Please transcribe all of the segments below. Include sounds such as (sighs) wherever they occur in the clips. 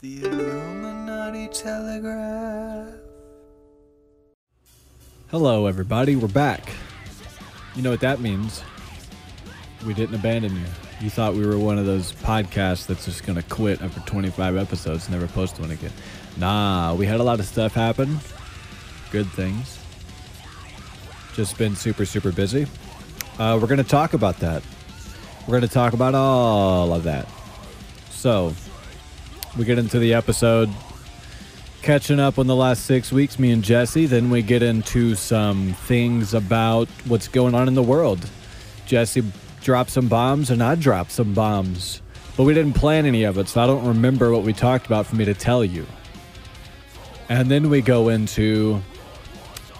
The Illuminati Telegraph. Hello, everybody. We're back. You know what that means? We didn't abandon you. You thought we were one of those podcasts that's just going to quit after 25 episodes, never post one again. Nah, we had a lot of stuff happen. Good things. Just been super, super busy. Uh, we're going to talk about that. We're going to talk about all of that. So, we get into the episode catching up on the last six weeks, me and Jesse. Then we get into some things about what's going on in the world. Jesse dropped some bombs and I dropped some bombs, but we didn't plan any of it, so I don't remember what we talked about for me to tell you. And then we go into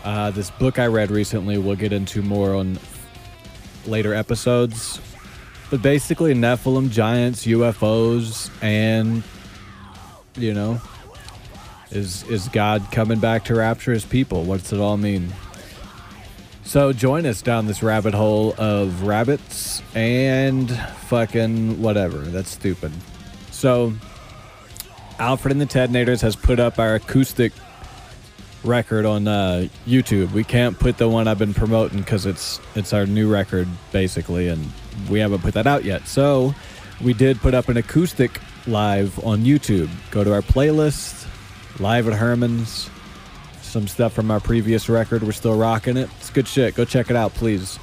uh, this book I read recently. We'll get into more on later episodes. But basically, Nephilim, giants, UFOs, and you know, is is God coming back to rapture his people? What's it all mean? So join us down this rabbit hole of rabbits and fucking whatever. That's stupid. So Alfred and the Tednators has put up our acoustic record on uh, YouTube. We can't put the one I've been promoting because it's it's our new record basically, and we haven't put that out yet. So we did put up an acoustic live on YouTube. Go to our playlist, live at Herman's. Some stuff from our previous record. We're still rocking it. It's good shit. Go check it out, please.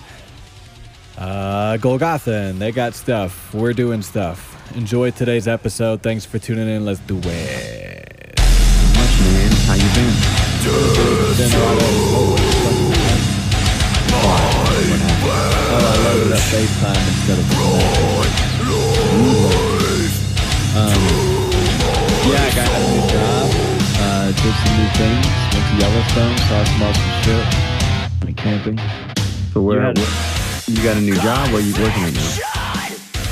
Uh, Golgothan, they got stuff. We're doing stuff. Enjoy today's episode. Thanks for tuning in. Let's do it. much, man. How you been? Been a lot of- Oh, I loaded up FaceTime instead of Um, yeah, I got a new job. Uh, did some new things. Went to Yellowstone, saw some awesome shit. Went camping. So where, You had- you got a new job? Where you working right now?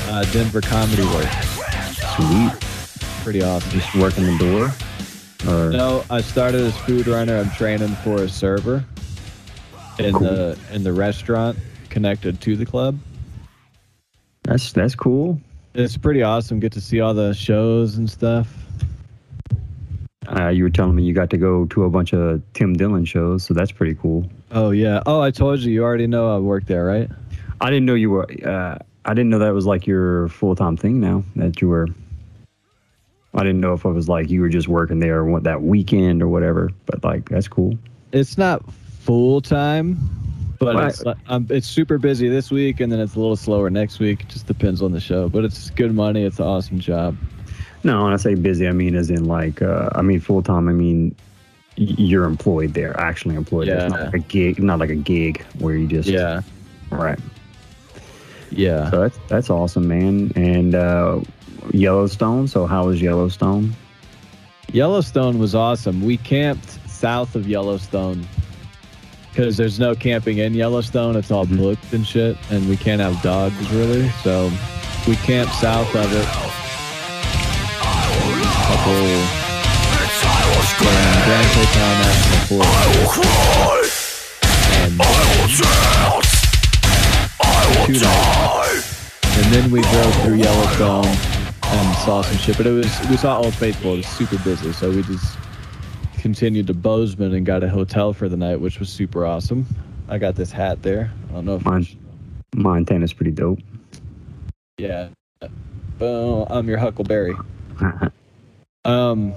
Uh, Denver Comedy Work. Sweet. Pretty awesome. Just working the door? Or No, I started as food runner. I'm training for a server in Cool. the in the restaurant connected to the club. that's that's cool. It's pretty awesome. Get to see all the shows and stuff. Uh, you were telling me you got to go to a bunch of Tim Dillon shows, so that's pretty cool. Oh yeah. Oh, I told you. You already know I work there, right? I didn't know you were. Uh, I didn't know that was like your full time thing now. That you were. I didn't know if it was like you were just working there what that weekend or whatever. But like that's cool. It's not full time, but Right. it's, um, it's super busy this week, and then it's a little slower next week. It just depends on the show. But it's good money. It's an awesome job. No, when I say busy, I mean as in like uh, I mean full time. I mean you're employed there, actually employed. there. It's Yeah. not like a gig, not like a gig where you just Yeah. right. Yeah. So that's that's awesome, man. And uh, Yellowstone. So how was Yellowstone? Yellowstone was awesome. We camped south of Yellowstone because there's no camping in Yellowstone. It's all booked and shit, and we can't have dogs really. So we camped south of it. Around Grand Teton National. And. And then we drove through Yellowstone and saw some shit. But it was we saw Old Faithful. It was super busy, so we just continued to Bozeman and got a hotel for the night, which was super awesome. I got this hat there. I don't know if Mine- Montana's pretty dope. yeah. Boom! I'm your Huckleberry. (laughs) Um,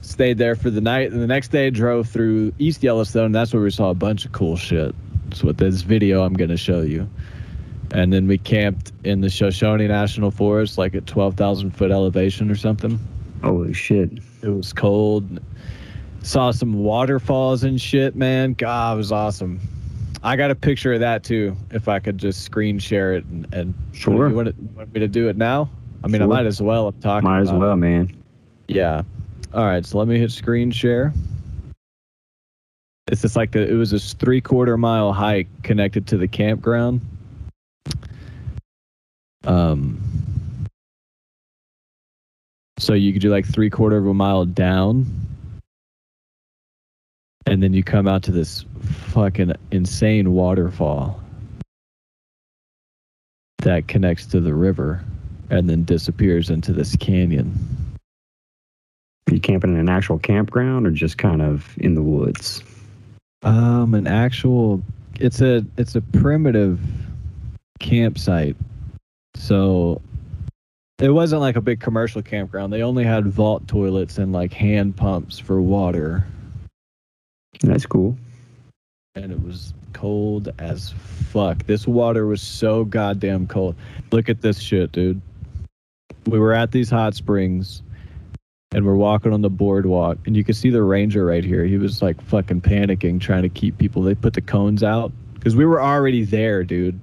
stayed there for the night, and the next day drove through East Yellowstone. That's where we saw a bunch of cool shit. That's what this video I'm gonna show you. And then we camped in the Shoshone National Forest, like at 12,000 foot elevation or something. Holy shit! It was cold. Saw some waterfalls and shit, man. God, it was awesome. I got a picture of that too. If I could just screen share it and, and Sure. You want, it- want me to do it now? I mean, I might as well. I'm talking. Might as about it. well, man. Yeah. All right. So let me hit screen share. It's just like a, it was a three quarter mile hike connected to the campground. Um. So you could do like three quarter of a mile down, and then you come out to this fucking insane waterfall that connects to the river and then disappears into this canyon. Are you camping in an actual campground or just kind of in the woods? Um, an actual. It's a it's a primitive campsite. So it wasn't like a big commercial campground. They only had vault toilets and like hand pumps for water. That's cool. And it was cold as fuck. This water was so goddamn cold. Look at this shit, dude. We were at these hot springs and we're walking on the boardwalk and you can see the ranger right here. He was like fucking panicking trying to keep people. They put the cones out cuz we were already there, dude.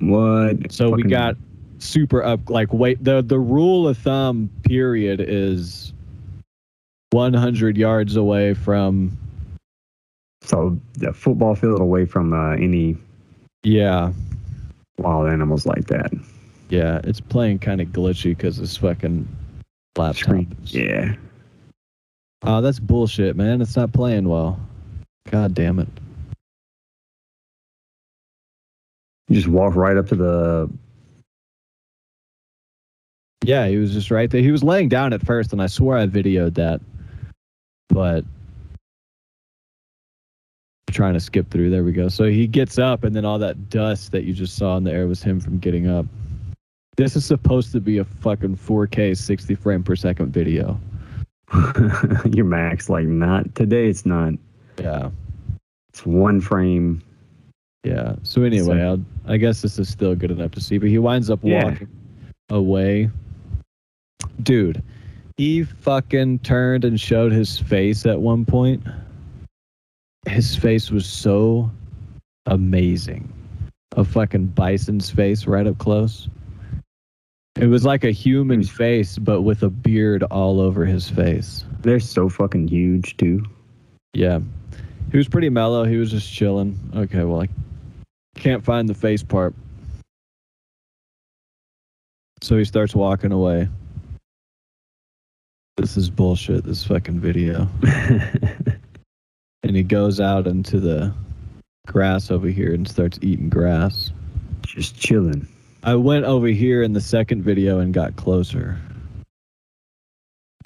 What? So we got super up like wait the the rule of thumb period is 100 yards away from so the football field away from uh, any yeah wild animals like that. yeah it's playing kind of glitchy because it's fucking laptop Screen. Yeah. oh that's bullshit man it's not playing well god damn it You just walk right up to the. yeah he was just right there he was laying down at first and i swore i videoed that but trying to skip through there we go so he gets up and then all that dust that you just saw in the air was him from getting up this is supposed to be a fucking 4k 60 frame per second video (laughs) your max like not today. It's not. yeah It's one frame. yeah so anyway So- I'll, i guess this is still good enough to see but he winds up Yeah. walking away dude he fucking turned and showed his face at one point his face was so amazing. A fucking bison's face right up close. It was like a human Hmm. face but with a beard all over his face. They're so fucking huge too. yeah. He was pretty mellow. He was just chilling. Okay well i can't find the face part. So he starts walking away. This is bullshit this fucking video (laughs) and he goes out into the grass over here and starts eating grass just chilling. i went over here in the second video and got closer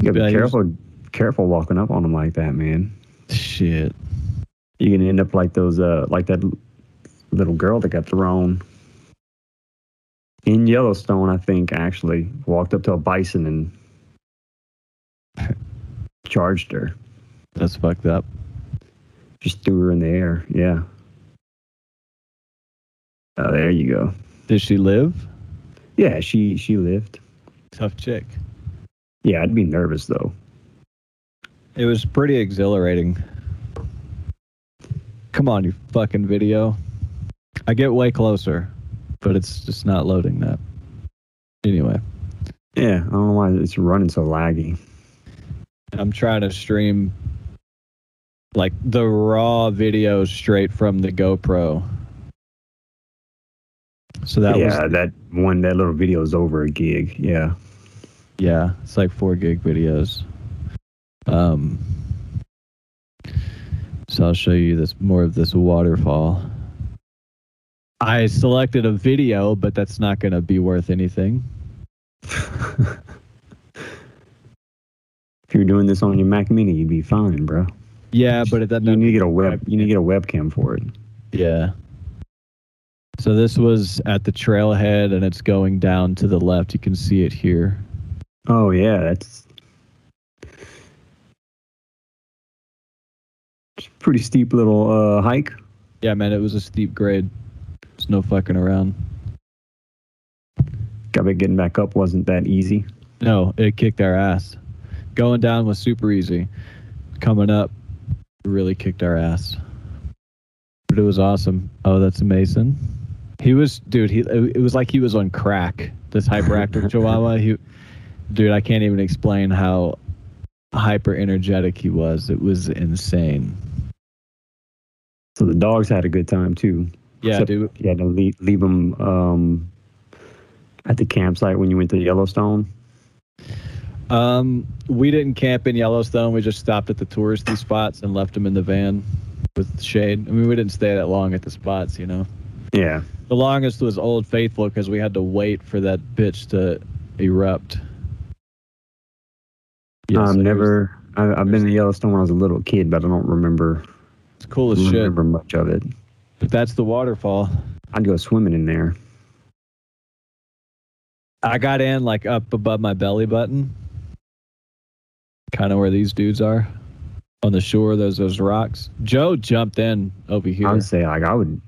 You gotta be careful. Careful walking up on them like that, man. shit You're gonna end up like those, uh, like that little girl that got thrown in Yellowstone. I think actually walked up to a bison and (laughs) charged her. that's fucked up Just threw her in the air. Yeah. Oh, there you go. did she live Yeah, she she lived. tough chick Yeah, I'd be nervous though. It was pretty exhilarating. Come on, you fucking video. I get way closer, but it's just not loading that. Anyway, Yeah, I don't know why it's running so laggy. I'm trying to stream like the raw video straight from the GoPro. So that yeah, was that one that little video is over a gig. Yeah. yeah, it's like 4 gig videos. Um so I'll show you this more of this waterfall. I selected a video, but that's not going to be worth anything. (laughs) If you're doing this on your Mac Mini, you'd be fine, bro. Yeah, but it doesn't. You need to get a web. You need to get a webcam for it. Yeah. So this was at the trailhead, and it's going down to the left. You can see it here. Oh yeah, that's it's pretty steep little uh, hike. Yeah, man, it was a steep grade. There's no fucking around. Got bet getting back up wasn't that easy. No, it kicked our ass. Going down was super easy. Coming up, it really kicked our ass. But it was awesome. Oh, that's Mason. He was, dude. He it was like he was on crack. This hyperactive (laughs) Chihuahua. He, dude, I can't even explain how hyper energetic he was. It was insane. So the dogs had a good time too. Yeah, Except dude. You had to leave, leave them um, at the campsite when you went to Yellowstone. Um, we didn't camp in Yellowstone. We just stopped at the touristy spots and left them in the van with shade. I mean, we didn't stay that long at the spots, you know. Yeah. The longest was Old Faithful because we had to wait for that bitch to erupt. Yeah, here's- never. I, I've been to Yellowstone when I was a little kid, but I don't remember It's cool as shit. remember much of it. But that's the waterfall. I'd go swimming in there. I got in like up above my belly button, kind of where these dudes are on the shore. Those those rocks. Joe jumped in over here. I would say like I would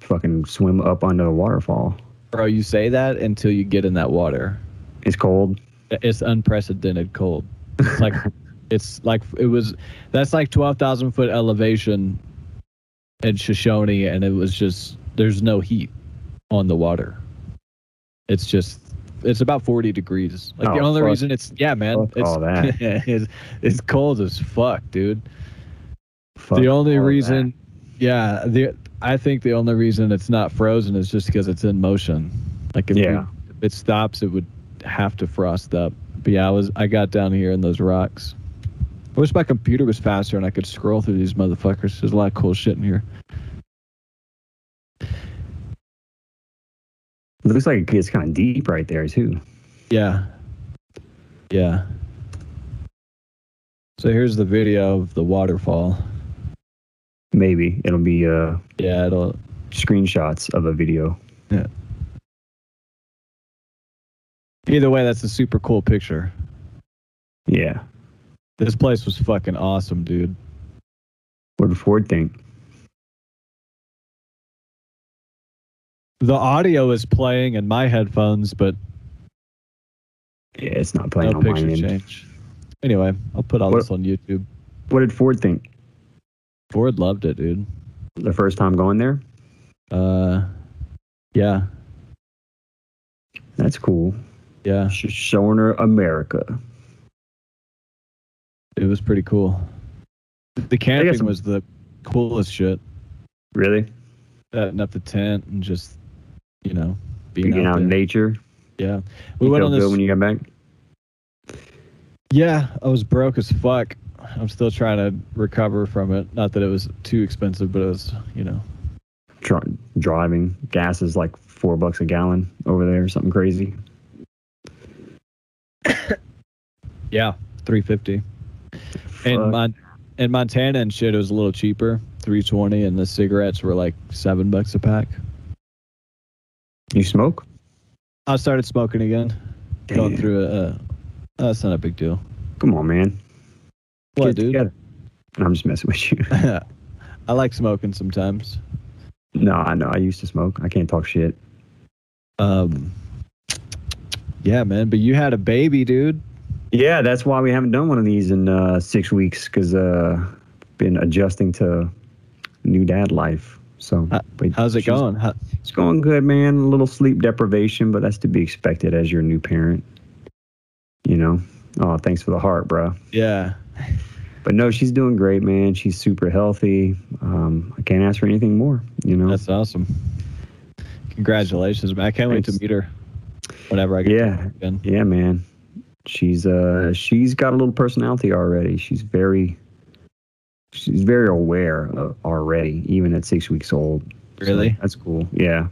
fucking swim up under a waterfall. Bro, you say that until you get in that water. It's cold. It's unprecedented cold. It's like (laughs) it's like it was. That's like twelve thousand foot elevation in Shoshone, and it was just there's no heat on the water. It's just it's about forty degrees. Like the Oh, only fuck. reason it's yeah, man. Fuck it's, all that. (laughs) it's it's cold as fuck, dude. Fuck the only reason, yeah, the I think the only reason it's not frozen is just because it's in motion. Like if, Yeah. we- if it stops, it would have to frost up. But yeah, I was I got down here in those rocks. I wish my computer was faster and I could scroll through these motherfuckers. There's a lot of cool shit in here. It looks like it gets kind of deep right there too. Yeah, yeah. So here's the video of the waterfall. Maybe it'll be uh Yeah, it'll. screenshots of a video. Yeah. Either way, that's a super cool picture. Yeah. This place was fucking awesome, dude. What did Ford think? The audio is playing in my headphones, but Yeah, it's not playing no on my picture end. change. Anyway, I'll put all What- this on YouTube. What did Ford think? Ford loved it, dude. The first time going there? Uh, yeah, That's cool. yeah, Sh- showing her America. it was pretty cool. The camping some- was the coolest shit. Really? Setting up the tent and just, you know, being Being out out in nature. Yeah, we You went on this. when you got back? Yeah, I was broke as fuck. I'm still trying to recover from it. Not that it was too expensive, but it was, you know, driving. Gas is like four bucks a gallon over there, something crazy. (coughs) yeah, three fifty. In Fuck. Mon- in Montana and shit, it was a little cheaper, three twenty, and the cigarettes were like seven bucks a pack. You smoke? I started smoking again, going through a. Uh, that's not a big deal. Come on, man. What, Get dude? together. I'm just messing with you. (laughs) I like smoking sometimes. no, I know. I used to smoke. I can't talk shit. Um, yeah, man. But you had a baby, dude. Yeah, that's why we haven't done one of these in uh, six weeks because uh, been adjusting to new dad life. So, but How's it going? How, It's going good, man. A little sleep deprivation, but that's to be expected as your new parent. You know. Oh, thanks for the heart, bro. yeah. But no, she's doing great, man. She's super healthy. Um, I can't ask for anything more. You know. That's awesome. Congratulations, man. I can't wait to meet her whenever I get Yeah. Yeah, man. She's uh she's got a little personality already. She's very she's very aware of already, even at six weeks old. So Really? that's cool. Yeah.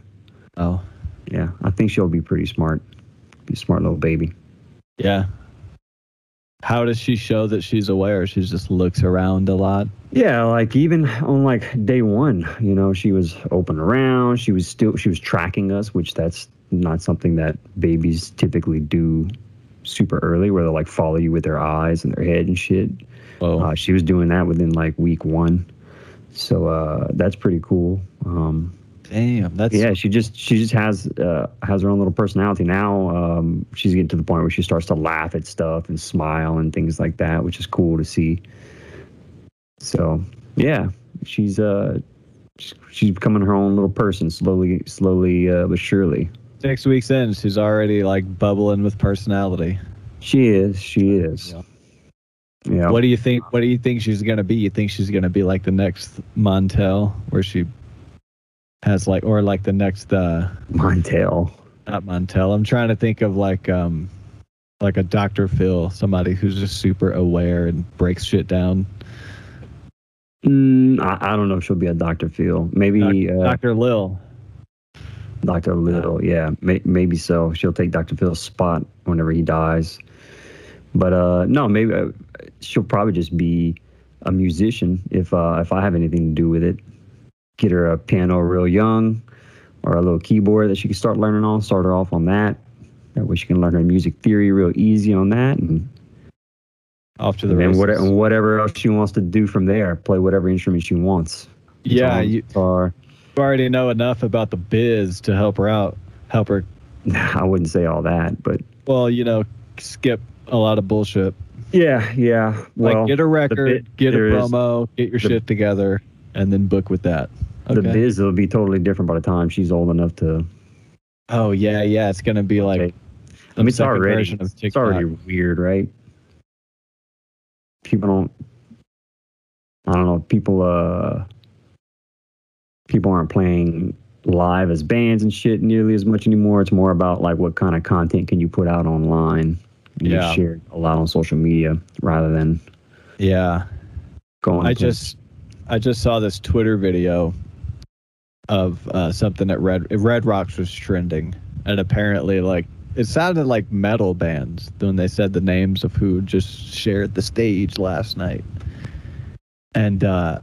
Oh, Yeah. I think she'll be pretty smart. Be a smart little baby. yeah. How does she show that she's aware? She just looks around a lot. Yeah, like even on like day one, you know, she was open around. She was still she was tracking us, which that's not something that babies typically do super early, where they'll like follow you with their eyes and their head and shit. Oh, Uh, she was doing that within like week one, so uh, that's pretty cool. Um, damn. That's yeah, she just she just has uh, has her own little personality now. Um, she's getting to the point where she starts to laugh at stuff and smile and things like that, which is cool to see. So yeah, she's uh she's, she's becoming her own little person slowly, slowly uh, but surely. six weeks in. She's already like bubbling with personality. She is. She is. Yeah. Yeah. What do you think? What do you think she's gonna be? You think she's gonna be like the next Montel, where she has like, or like the next uh Montel. not Montel. I'm trying to think of like um like a Dr. Phil, somebody who's just super aware and breaks shit down. Mm, I, I don't know if she'll be a Dr. Phil. Maybe Doc- uh, Dr. Lil. Dr. Lil, yeah, may, maybe so. She'll take Dr. Phil's spot whenever he dies. But uh, no, maybe uh, she'll probably just be a musician if uh, if I have anything to do with it. Get her a piano real young, or a little keyboard that she can start learning on. Start her off on that. That way she can learn her music theory real easy on that, and Off to the and whatever, and whatever else she wants to do from there. Play whatever instrument she wants. Yeah, you, guitar. you already know enough about the biz to help her out. Help her. (laughs) I wouldn't say all that, but Well, you know, skip a lot of bullshit. yeah, yeah. Well, like get a record, bit- get a there is- promo, get your the- shit together, and then book with that. the biz will be totally different by the time she's old enough to. oh yeah, yeah. It's gonna be like. Okay. I mean, it's already it's already weird, right? People don't. I don't know. People uh. People aren't playing live as bands and shit nearly as much anymore. It's more about like what kind of content can you put out online. You Yeah. share a lot on social media rather than Yeah. going. I just I just saw this Twitter video of uh, something that Red Red Rocks was trending, and apparently like it sounded like metal bands when they said the names of who just shared the stage last night, and uh,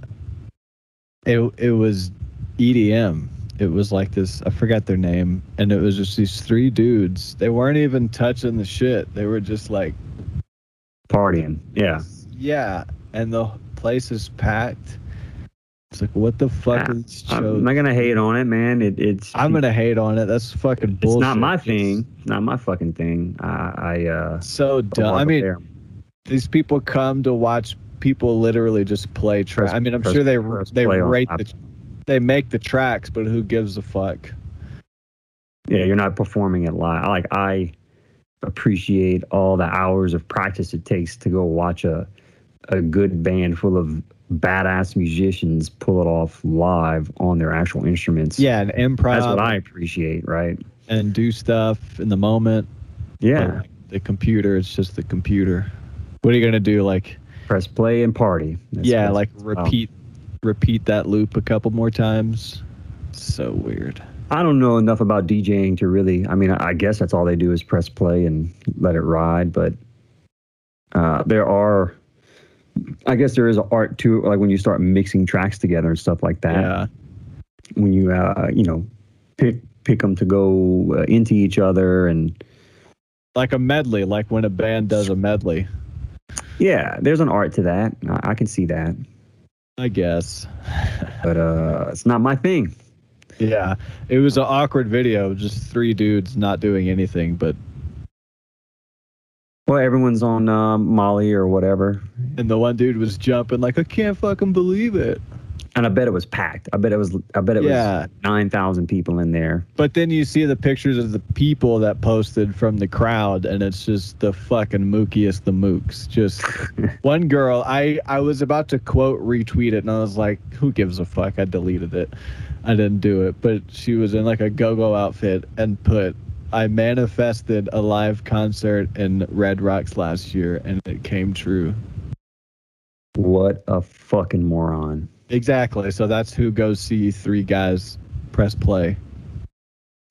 it it was EDM. It was like this I forgot their name, and it was just these three dudes. They weren't even touching the shit. They were just like partying. Yeah. yeah, and the place is packed. It's like, what the fuck Ah, is show? I'm not gonna hate on it, man. It, it's I'm gonna hate on it. That's fucking bullshit. It's not my thing. It's not my fucking thing. I, I uh. So dumb. I mean, there. these people come to watch people literally just play. Press- I mean, I'm press- sure they they on rate top. the they make the tracks, but who gives a fuck? yeah, you're not performing it live. Like I appreciate all the hours of practice it takes to go watch a a good band full of badass musicians pull it off live on their actual instruments. Yeah, and improv that's what I appreciate, right? and do stuff in the moment. Yeah, like, the computer, it's just the computer. What are you gonna do? Like, press play and party. That's- yeah, like repeat repeat that loop a couple more times. So weird. I don't know enough about DJing to really. I mean, I guess that's all they do is press play and let it ride. But uh, there are, I guess there is an art to it, like when you start mixing tracks together and stuff like that. Yeah. When you, uh, you know, pick pick them to go uh, into each other and like a medley, like when a band does a medley. yeah, there's an art to that. I, I can see that, I guess. but uh, it's not my thing. Yeah, it was an awkward video, just three dudes not doing anything, but Well, everyone's on um, Molly or whatever, and the one dude was jumping like I can't fucking believe it. And I bet it was packed. I bet it was. I bet it Yeah. was nine thousand people in there. But then you see the pictures of the people that posted from the crowd, and it's just the fucking mookiest the mooks. Just (laughs) one girl, I I was about to quote retweet it, and I was like, who gives a fuck? I deleted it. I didn't do it, but she was in like a go-go outfit and put. I manifested a live concert in Red Rocks last year, and it came true. What a fucking moron. Exactly. So that's who goes see three guys press play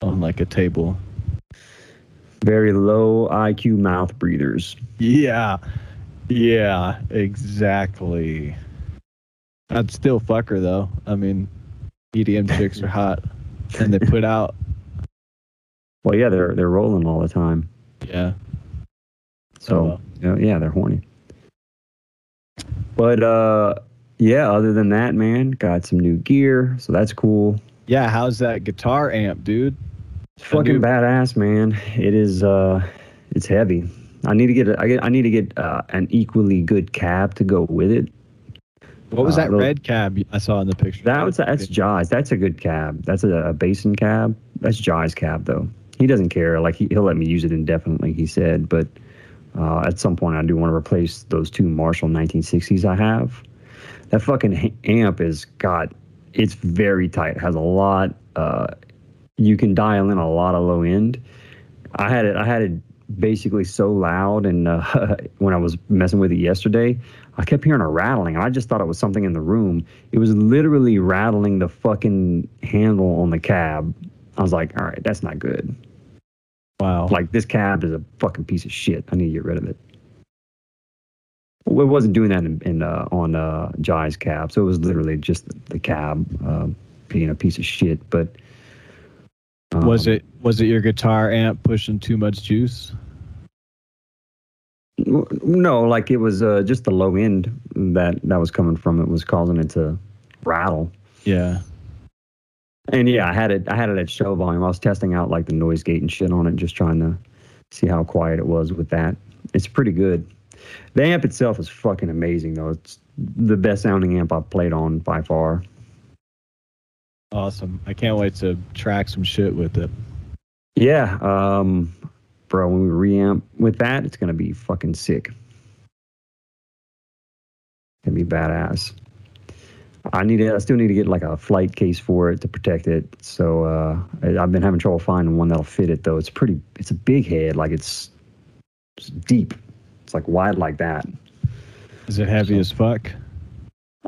on like a table. Very low IQ mouth breathers. Yeah. Yeah, exactly. I'd still fuck her though. I mean, EDM (laughs) chicks are hot and they put out. Well, yeah, they're they're rolling all the time. Yeah. So Oh, well. yeah, they're horny. But uh, yeah, other than that, man, got some new gear, so that's cool. Yeah, how's that guitar amp, dude? It's fucking new- badass, man. It is. Uh, it's heavy. I need to get. A, I, get I need to get uh, an equally good cab to go with it. What was Uh, that little- red cab I saw in the picture? That was that's Jai's. That's a good cab. That's a, a basin cab. That's Jai's cab though. He doesn't care. Like he, he'll let me use it indefinitely. He said, but uh, at some point I do want to replace those two Marshall 1960s I have. That fucking amp is got. It's very tight. Has a lot. Uh, you can dial in a lot of low end. I had it. I had it basically so loud, and uh, (laughs) when I was messing with it yesterday, I kept hearing a rattling, and I just thought it was something in the room. It was literally rattling the fucking handle on the cab. I was like, all right, that's not good. Wow. Like this cab is a fucking piece of shit. I need to get rid of it. It wasn't doing that in, in uh, on uh, Jai's cab, so it was literally just the cab uh, being a piece of shit. But was um, it was it your guitar amp pushing too much juice? No, like it was uh, just the low end that that was coming from it was causing it to rattle. Yeah. And yeah, I had it. I had it at show volume. I was testing out like the noise gate and shit on it, just trying to see how quiet it was with that. It's pretty good. The amp itself is fucking amazing, though. It's the best sounding amp I've played on by far. Awesome. I can't wait to track some shit with it. Yeah, um, bro. When we reamp with that, it's gonna be fucking sick. Gonna be badass. I need to. I still need to get like a flight case for it to protect it. So uh, I- I've been having trouble finding one that'll fit it though. It's pretty. It's a big head. Like it's, it's deep. It's like wide like that. Is it heavy as fuck?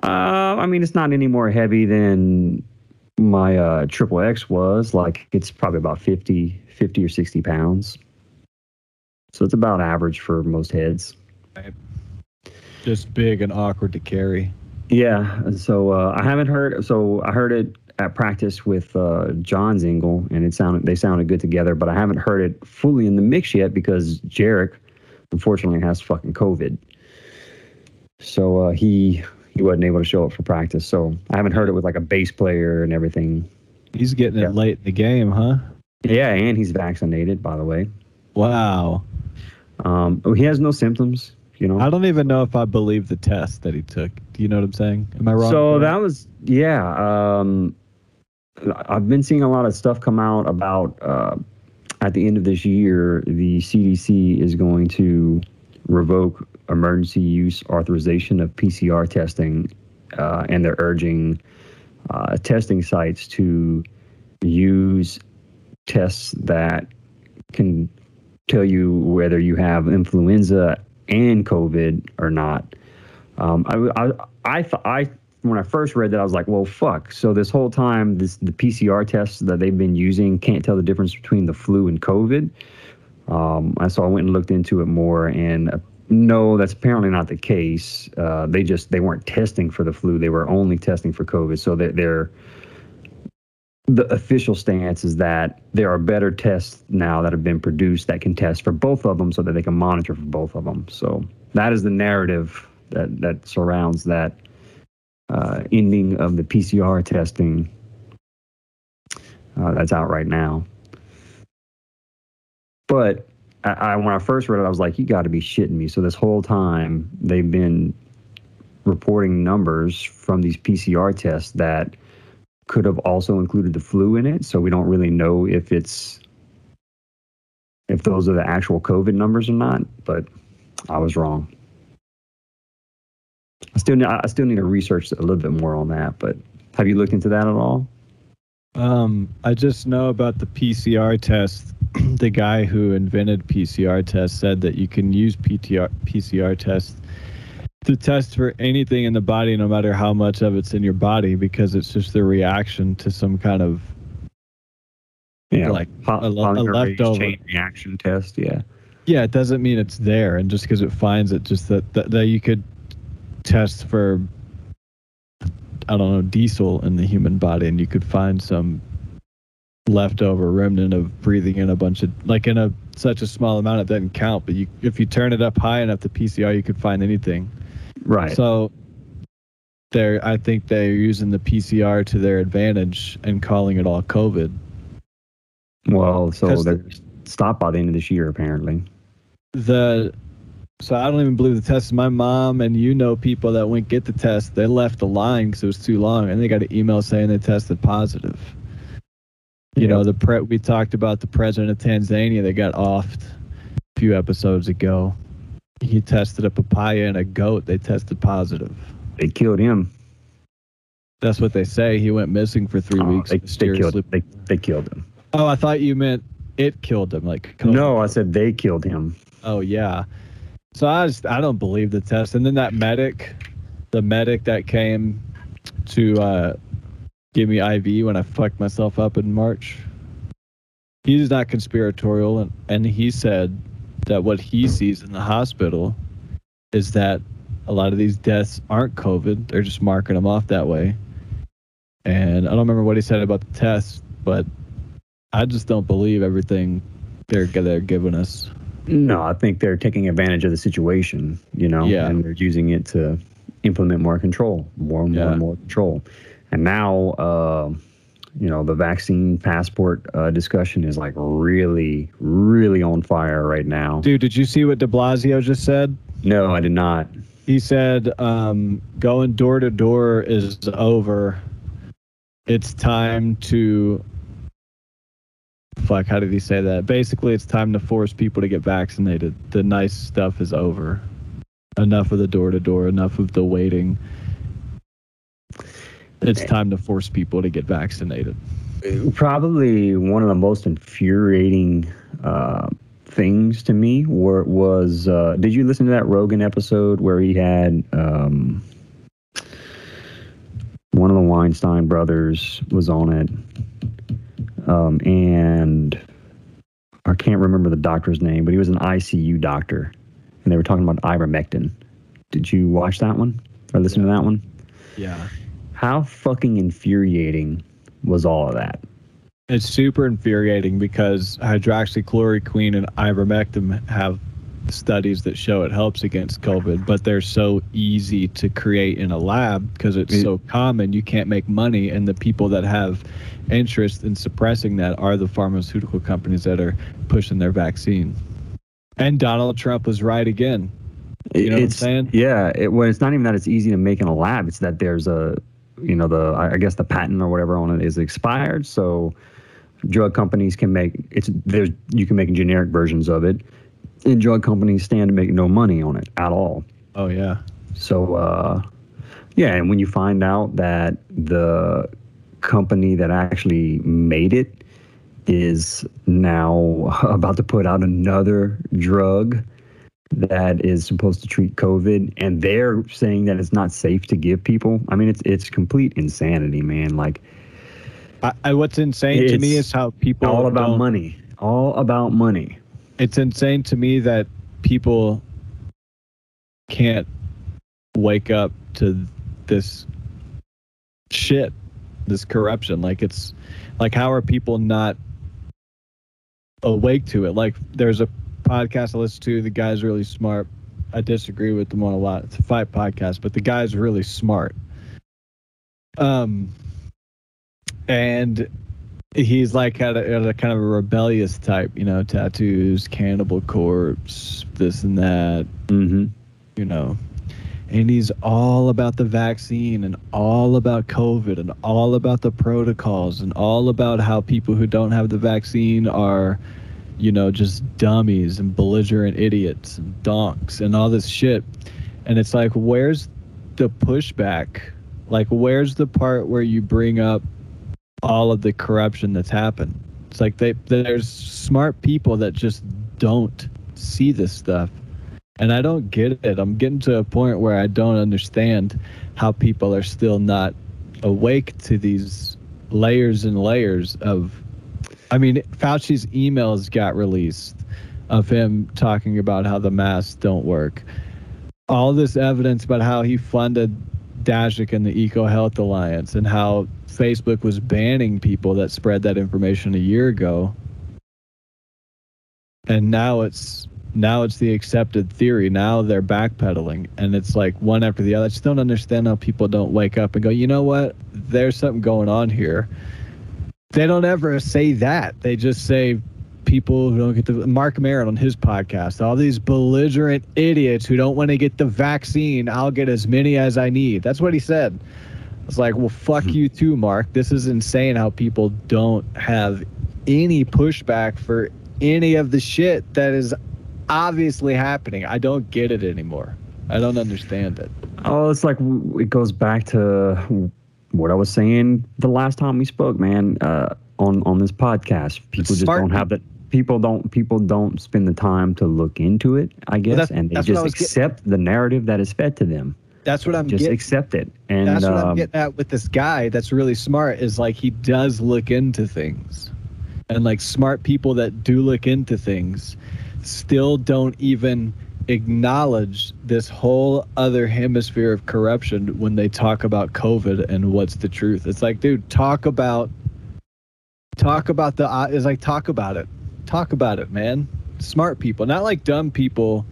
Uh, I mean, it's not any more heavy than my uh, triple X was. Like it's probably about 50, 50 or sixty pounds. So it's about average for most heads. Just big and awkward to carry. Yeah. and So uh, I haven't heard. So I heard it at practice with uh, John Zingle, and it sounded they sounded good together. But I haven't heard it fully in the mix yet because Jarek, unfortunately, has fucking COVID. So uh, he he wasn't able to show up for practice. So I haven't heard it with like a bass player and everything. He's getting Yeah. it late in the game, huh? Yeah, and he's vaccinated, by the way. Wow. Um, he has no symptoms. You know. I don't even know if I believe the test that he took. Do you know what I'm saying? Am I wrong? So that was yeah. Um, I've been seeing a lot of stuff come out about uh, at the end of this year, the CDC is going to revoke emergency use authorization of PCR testing, uh, and they're urging uh, testing sites to use tests that can tell you whether you have influenza and COVID or not. Um, I, I, I, I, when I first read that, I was like, well, fuck. So this whole time, this the PCR tests that they've been using can't tell the difference between the flu and COVID. Um, and so I went and looked into it more, and uh, no, that's apparently not the case. Uh, they just they weren't testing for the flu; they were only testing for COVID. So they're the official stance is that there are better tests now that have been produced that can test for both of them so that they can monitor for both of them. So that is the narrative that, that surrounds that uh, ending of the PCR testing uh, that's out right now. But I, I, when I first read it, I was like, you got to be shitting me. So this whole time, they've been reporting numbers from these PCR tests that could have also included the flu in it. So we don't really know if it's if those are the actual COVID numbers or not. But I was wrong. I still I still need to research a little bit more on that. But have you looked into that at all? Um, I just know about the PCR test. (clears throat) the guy who invented PCR tests said that you can use PTR, PCR tests to test for anything in the body, no matter how much of it's in your body, because it's just the reaction to some kind of Yeah, like po- a a leftover. chain reaction test. Yeah, yeah. It doesn't mean it's there, and just because it finds it, just that, that that you could test for I don't know diesel in the human body, and you could find some leftover remnant of breathing in a bunch of like in a such a small amount it doesn't count. But you if you turn it up high enough, the PCR you could find anything. right. So they're I think they're using the PCR to their advantage and calling it all COVID. well, so they're stopped by the end of this year, apparently. The so I don't even believe the test. My mom and you know people that went get the test. They left the line because it was too long, and they got an email saying they tested positive. You Yep. know the pre- we talked about the president of Tanzania They got offed a few episodes ago. He tested a papaya and a goat. They tested positive. They killed him. That's what they say. He went missing for three Oh, weeks. they, they killed. They they killed him. Oh, I thought you meant it killed him. Like. No, I said they killed him. Oh yeah. So I just I don't believe the test. And then that medic, the medic that came to uh, give me IV when I fucked myself up in March. He's not conspiratorial, and, and he said that what he sees in the hospital is that a lot of these deaths aren't COVID. They're just marking them off that way. And I don't remember what he said about the tests, but I just don't believe everything they're they're giving us. No, I think they're taking advantage of the situation, you know, Yeah. and they're using it to implement more control, more and more Yeah. and more control. And now, uh, you know, the vaccine passport uh, discussion is like really, really on fire right now. Dude, did you see what De Blasio just said? No, I did not. He said, um, going door to door is over. It's time to. Fuck, how did he say that? Basically, it's time to force people to get vaccinated. The nice stuff is over. Enough of the door to door, enough of the waiting. It's time to force people to get vaccinated. Probably one of the most infuriating uh, things to me were, was uh, did you listen to that Rogan episode where he had um, one of the Weinstein brothers was on it, um, and I can't remember the doctor's name, but he was an ICU doctor, and they were talking about ivermectin. Did you watch that one or listen to that one? Yeah. How fucking infuriating was all of that? It's super infuriating because hydroxychloroquine and ivermectin have studies that show it helps against COVID, but they're so easy to create in a lab because it's It- so common. You can't make money, and the people that have interest in suppressing that are the pharmaceutical companies that are pushing their vaccine. And Donald Trump was right again. You know what I'm it's, saying? Yeah. It, well, it's not even that it's easy to make in a lab. It's that there's a, you know, the I I guess the patent or whatever on it is expired. So drug companies can make it's there's you can make generic versions of it, and drug companies stand to make no money on it at all. Oh yeah. So uh, yeah, and when you find out that the company that actually made it is now (laughs) about to put out another drug that is supposed to treat COVID, and they're saying that it's not safe to give people. I mean, it's it's complete insanity, man. Like I, I, what's insane to me is how people all about money, all about money. it's insane to me that people can't wake up to this shit this corruption. Like it's like how are people not awake to it? Like there's a podcast i listen to the guy's really smart. I disagree with them on a lot. It's a fight podcast but the guy's really smart. Um and he's like had a, had a kind of a rebellious type, you know, tattoos, cannibal corpse, this and that, Mm-hmm. you know. And he's all about the vaccine and all about COVID and all about the protocols and all about how people who don't have the vaccine are, you know, just dummies and belligerent idiots and donks and all this shit. And it's like, where's the pushback? Like, where's the part where you bring up all of the corruption that's happened. It's like they there's smart people that just don't see this stuff. And I don't get it. I'm getting to a point where I don't understand how people are still not awake to these layers and layers of I mean, Fauci's emails got released of him talking about how the masks don't work. All this evidence about how he funded Daszak and the Eco Health Alliance and how Facebook was banning people that spread that information a year ago. And now it's now it's the accepted theory. Now they're backpedaling and it's like one after the other. I just don't understand how people don't wake up and go, you know what? There's something going on here. They don't ever say that. They just say people who don't get the Marc Maron on his podcast, all these belligerent idiots who don't want to get the vaccine, I'll get as many as I need. That's what he said. It's like, well, fuck hmm. you too, Marc. This is insane how people don't have any pushback for any of the shit that is obviously happening. I don't get it anymore. I don't understand it. Oh, it's like it goes back to what I was saying the last time we spoke, man. Uh, on on this podcast, people just don't have that. People don't people don't spend the time to look into it. I guess, that's- and they that's what I just accept the narrative that is fed to them. That's what I'm Just getting. accept it. And That's what I'm um, getting at with this guy that's really smart is like he does look into things. And like smart people that do look into things still don't even acknowledge this whole other hemisphere of corruption when they talk about COVID and what's the truth. It's like, dude, talk about talk about the uh, it's like talk about it. Talk about it, man. Smart people, not like dumb people.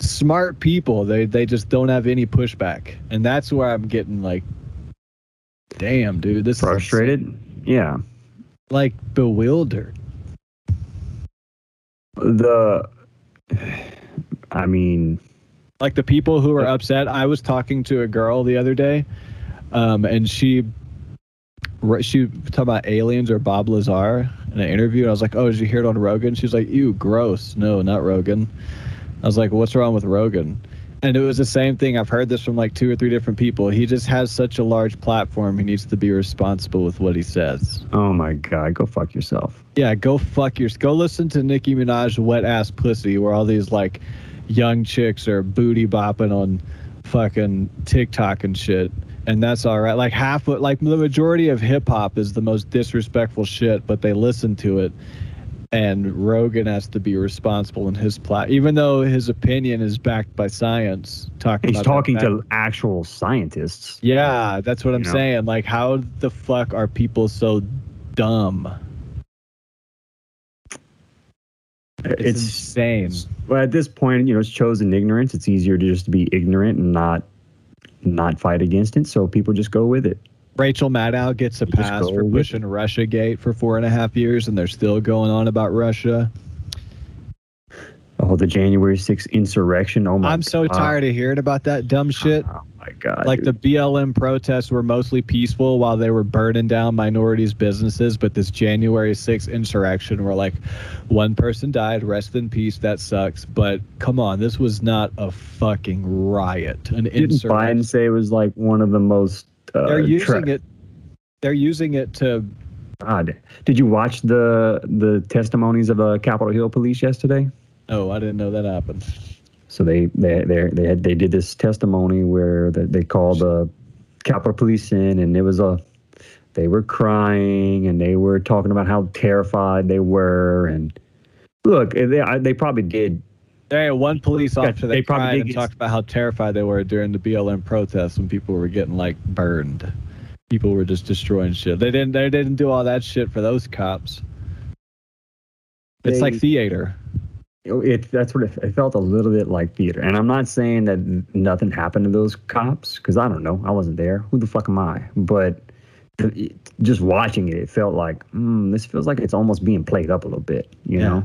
Smart people, they they just don't have any pushback. And that's where I'm getting like damn, dude, this is Frustrated? Yeah. like bewildered. The, I mean, like the people who are upset. I was talking to a girl the other day, um, and she she talked about aliens or Bob Lazar in an interview. And I was like, "Oh, did you hear it on Rogan?" She's like, "Ew, gross." No, not Rogan. I was like, "What's wrong with Rogan?" And it was the same thing. I've heard this from like two or three different people. He just has such a large platform. He needs to be responsible with what he says. oh my God, go fuck yourself. Yeah, go fuck your. Go listen to Nicki Minaj "Wet Ass Pussy," where all these like young chicks are booty bopping on fucking TikTok and shit, and that's all right. Like half, of like the majority of hip hop is the most disrespectful shit, but they listen to it, and Rogan has to be responsible in his plat, even though his opinion is backed by science. Talking, He's talking to actual scientists. Yeah, that's what I'm know? saying. Like, how the fuck are people so dumb? It's, It's, insane. well, at this point, you know, it's chosen ignorance. It's easier to just be ignorant and not not fight against it. So people just go with it. Rachel Maddow gets a You pass for pushing Russia Gate for four and a half years, and they're still going on about Russia. Oh, the January 6th insurrection. Oh my I'm so God. tired of hearing about that dumb oh shit. Oh my God. Like the. BLM protests were mostly peaceful while they were burning down minorities' businesses, but this January 6th insurrection where like one person died, rest in peace, that sucks. But come on, this was not a fucking riot, an Didn't Biden say it was like one of the most. Uh, They're using tra- it. They're using it to. God. Did you watch the the testimonies of the Capitol Hill police yesterday? Oh, I didn't know that happened. So they they they they had they did this testimony where they, they called the Capitol Police in, and it was a they were crying and they were talking about how terrified they were, and look, they I- they probably did. Hey, one police officer they probably and talked about how terrified they were during the BLM protests when people were getting like burned. People were just destroying shit. They didn't. They didn't do all that shit for those cops. It's They- like theater. It that's what it, it felt a little bit like theater, and I'm not saying that nothing happened to those cops because I don't know, I wasn't there. Who the fuck am I? But just watching it, it felt like mm, this feels like it's almost being played up a little bit, you Yeah. know.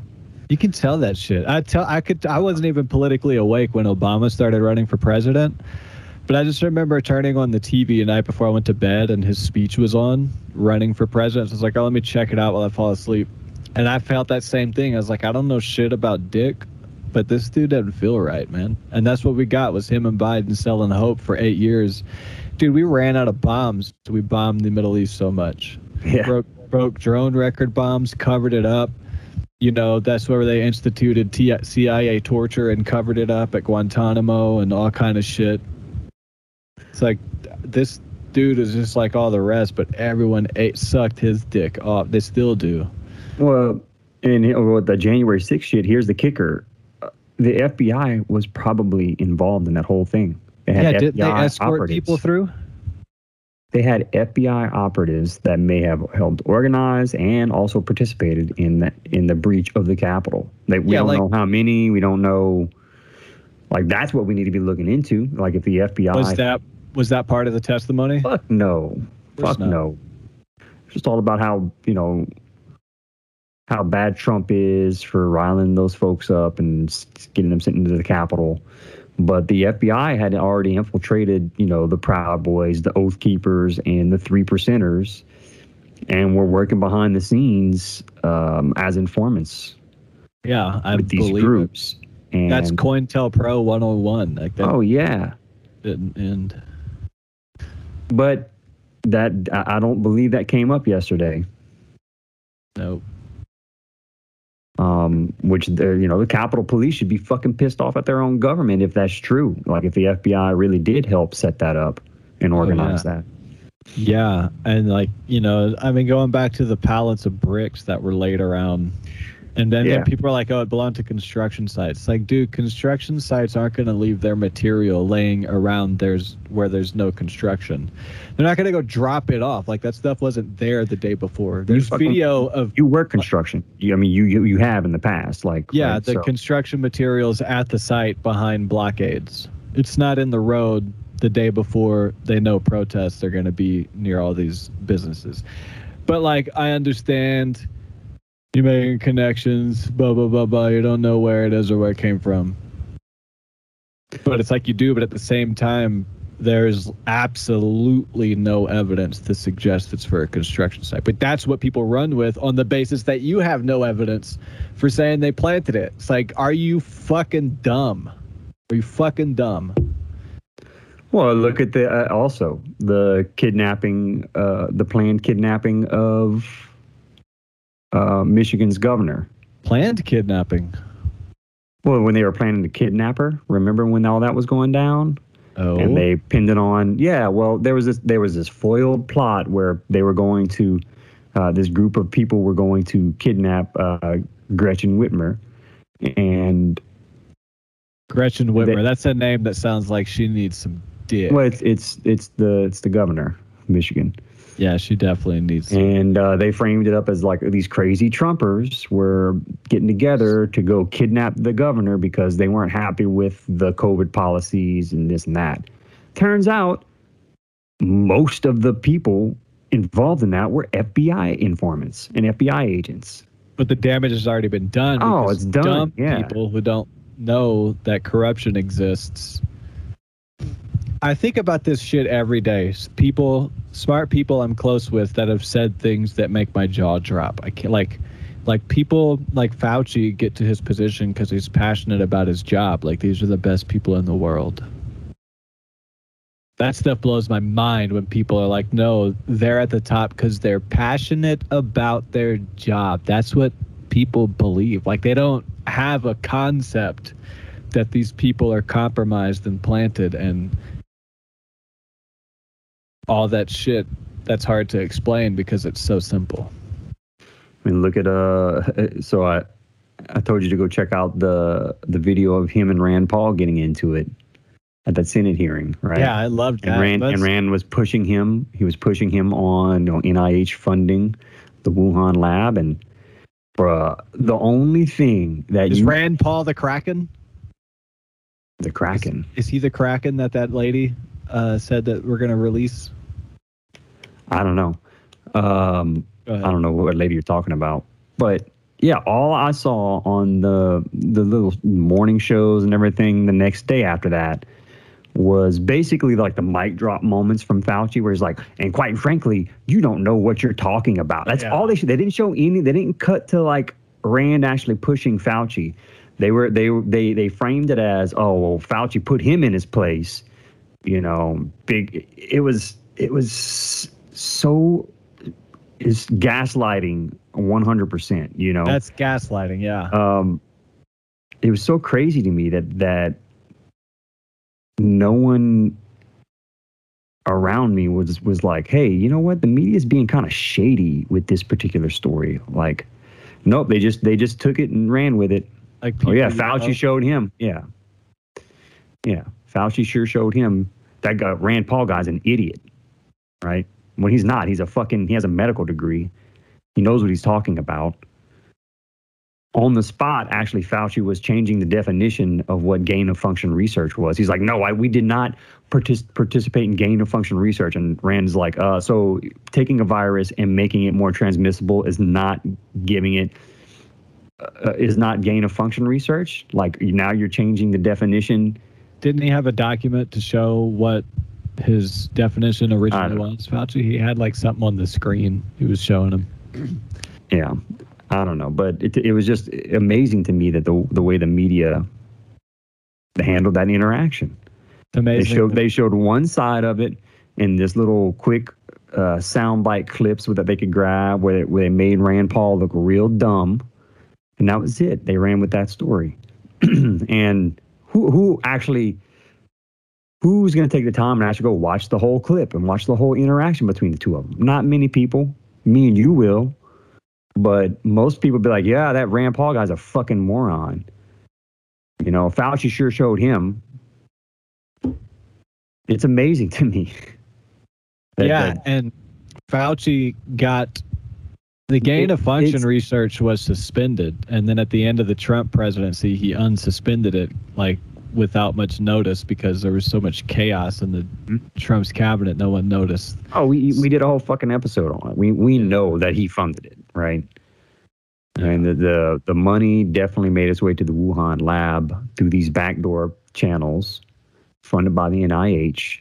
You can tell that shit. I tell. I could. I wasn't even politically awake when Obama started running for president. But I just remember turning on the TV the night before I went to bed, and his speech was on, running for president. So I was like, "Oh, let me check it out while I fall asleep." And I felt that same thing. I was like, "I don't know shit about Dick, but this dude doesn't feel right, man." And that's what we got was him and Biden selling hope for eight years. Dude, we ran out of bombs. We bombed the Middle East so much Yeah. broke broke drone record bombs, covered it up. You know, that's where they instituted T- CIA torture and covered it up at Guantanamo and all kind of shit. It's like this dude is just like all the rest, but everyone ate sucked his dick off. They still do. Well, and with the January 6th shit, here's the kicker. Uh, The FBI was probably involved in that whole thing. They had Yeah, FBI did they escort operatives. people through? They had FBI operatives that may have helped organize and also participated in the, in the breach of the Capitol. They, we Yeah, don't like- know how many. We don't know. Like that's what we need to be looking into. Like if the FBI Was that was that part of the testimony? Fuck no. Fuck not. no. It's just all about how, you know, how bad Trump is for riling those folks up and getting them sent into the Capitol. But the FBI had already infiltrated, you know, the Proud Boys, the Oath Keepers, and the Three Percenters, and were working behind the scenes um, as informants Yeah, I with these it. groups. And That's COINTELPRO 101. Like that oh yeah, didn't end. but that I don't believe that came up yesterday. No. Um, which the you know the Capitol Police should be fucking pissed off at their own government if that's true. Like if the FBI really did help set that up and organize that. Yeah, and like you know, I mean, going back to the pallets of bricks that were laid around And then, then Yeah. people are like, "Oh, it belonged to construction sites." Like, dude, construction sites aren't going to leave their material laying around there's where there's no construction. They're not going to go drop it off. Like that stuff wasn't there the day before. There's fucking- video of You work construction. You, I mean, you, you you have in the past, like yeah, right? the So- construction materials at the site behind blockades. It's not in the road the day before they know protests are going to be near all these businesses. But like, I understand you making connections, blah blah blah blah. You don't know where it is or where it came from. But it's like you do, but at the same time, there's absolutely no evidence to suggest it's for a construction site. But that's what people run with on the basis that you have no evidence for saying they planted it. It's like, are you fucking dumb? Are you fucking dumb? Well, look at the uh, also the kidnapping, uh, the planned kidnapping of uh, Michigan's governor. Planned kidnapping. Well, when they were planning to kidnap her, remember when all that was going down? Oh, and they pinned it on. Yeah, well, there was this there was this foiled plot where they were going to uh, this group of people were going to kidnap uh, Gretchen Whitmer, and Gretchen Whitmer. they- That's a name that sounds like she needs some dick. well, it's it's it's the it's the governor of Michigan, Yeah, she definitely needs. and uh, they framed it up as like these crazy Trumpers were getting together to go kidnap the governor because they weren't happy with the COVID policies and this and that. Turns out, most of the people involved in that were FBI informants and FBI agents. But the damage has already been done. Oh, because it's done, Dumb yeah. people who don't know that corruption exists. I think about this shit every day. People, smart people I'm close with that have said things that make my jaw drop. I can't like, like people like Fauci get to his position because he's passionate about his job. Like these are the best people in the world. That stuff blows my mind when people are like, no, they're at the top because they're passionate about their job. That's what people believe. Like they don't have a concept that these people are compromised and planted and all that shit that's hard to explain because it's so simple. I mean, look at uh. (laughs) So I, I told you to go check out the the video of him and Rand Paul getting into it at that Senate hearing, right? Yeah, I loved that. And Rand, and Rand was pushing him. He was pushing him on you know, NIH funding the Wuhan lab, and bruh, the only thing that is you Rand Paul the Kraken? the Kraken. Is he the Kraken that that lady uh, said that we're going to release? I don't know. Um, I don't know what lady you're talking about, but yeah, all I saw on the the little morning shows and everything the next day after that was basically like the mic drop moments from Fauci, where he's like, and quite frankly, you don't know what you're talking about. That's Yeah. all they should. They didn't show any. They didn't cut to like Rand actually pushing Fauci. They were they they they framed it as oh well Fauci put him in his place. You know, big. It was it was so is gaslighting 100%. You know, That's gaslighting, yeah. um, it was so crazy to me that that no one around me was was like, hey, you know what? The media is being kind of shady with this particular story. Like, nope, they just they just took it and ran with it. Like Oh yeah, Fauci know. showed him. Yeah, yeah, Fauci sure showed him that guy Rand Paul guy's an idiot, right? When he's not, he's a fucking he has a medical degree. He knows what he's talking about. On the spot, actually, Fauci was changing the definition of what gain of function research was. He's like, no, I, we did not partic- participate in gain of function research. And Rand's like, uh, so taking a virus and making it more transmissible is not giving it uh, is not gain of function research. Like now you're changing the definition. Didn't he have a document to show what his definition originally was, Fauci? He had like something on the screen he was showing him. Yeah, I don't know, but it it was just amazing to me that the the way the media handled that interaction. It's They amazing. showed they showed one side of it in this little quick uh, soundbite clips that they could grab where, where they made Rand Paul look real dumb, and that was it. They ran with that story, (clears throat) and who who actually who's going to take the time and actually go watch the whole clip and watch the whole interaction between the two of them? Not many people. Me and you will, But most people be like, yeah, that Rand Paul guy's a fucking moron. You know, Fauci sure showed him. It's amazing (laughs) to me. that- yeah, that- and Fauci got the gain It- of function research was suspended, and then at the end of the Trump presidency, he unsuspended it like without much notice because there was so much chaos in the. Trump's cabinet. No one noticed. oh, we we did a whole fucking episode on it. We we know that he funded it, right? And the, the the money definitely made its way to the Wuhan lab through these backdoor channels, funded by the NIH.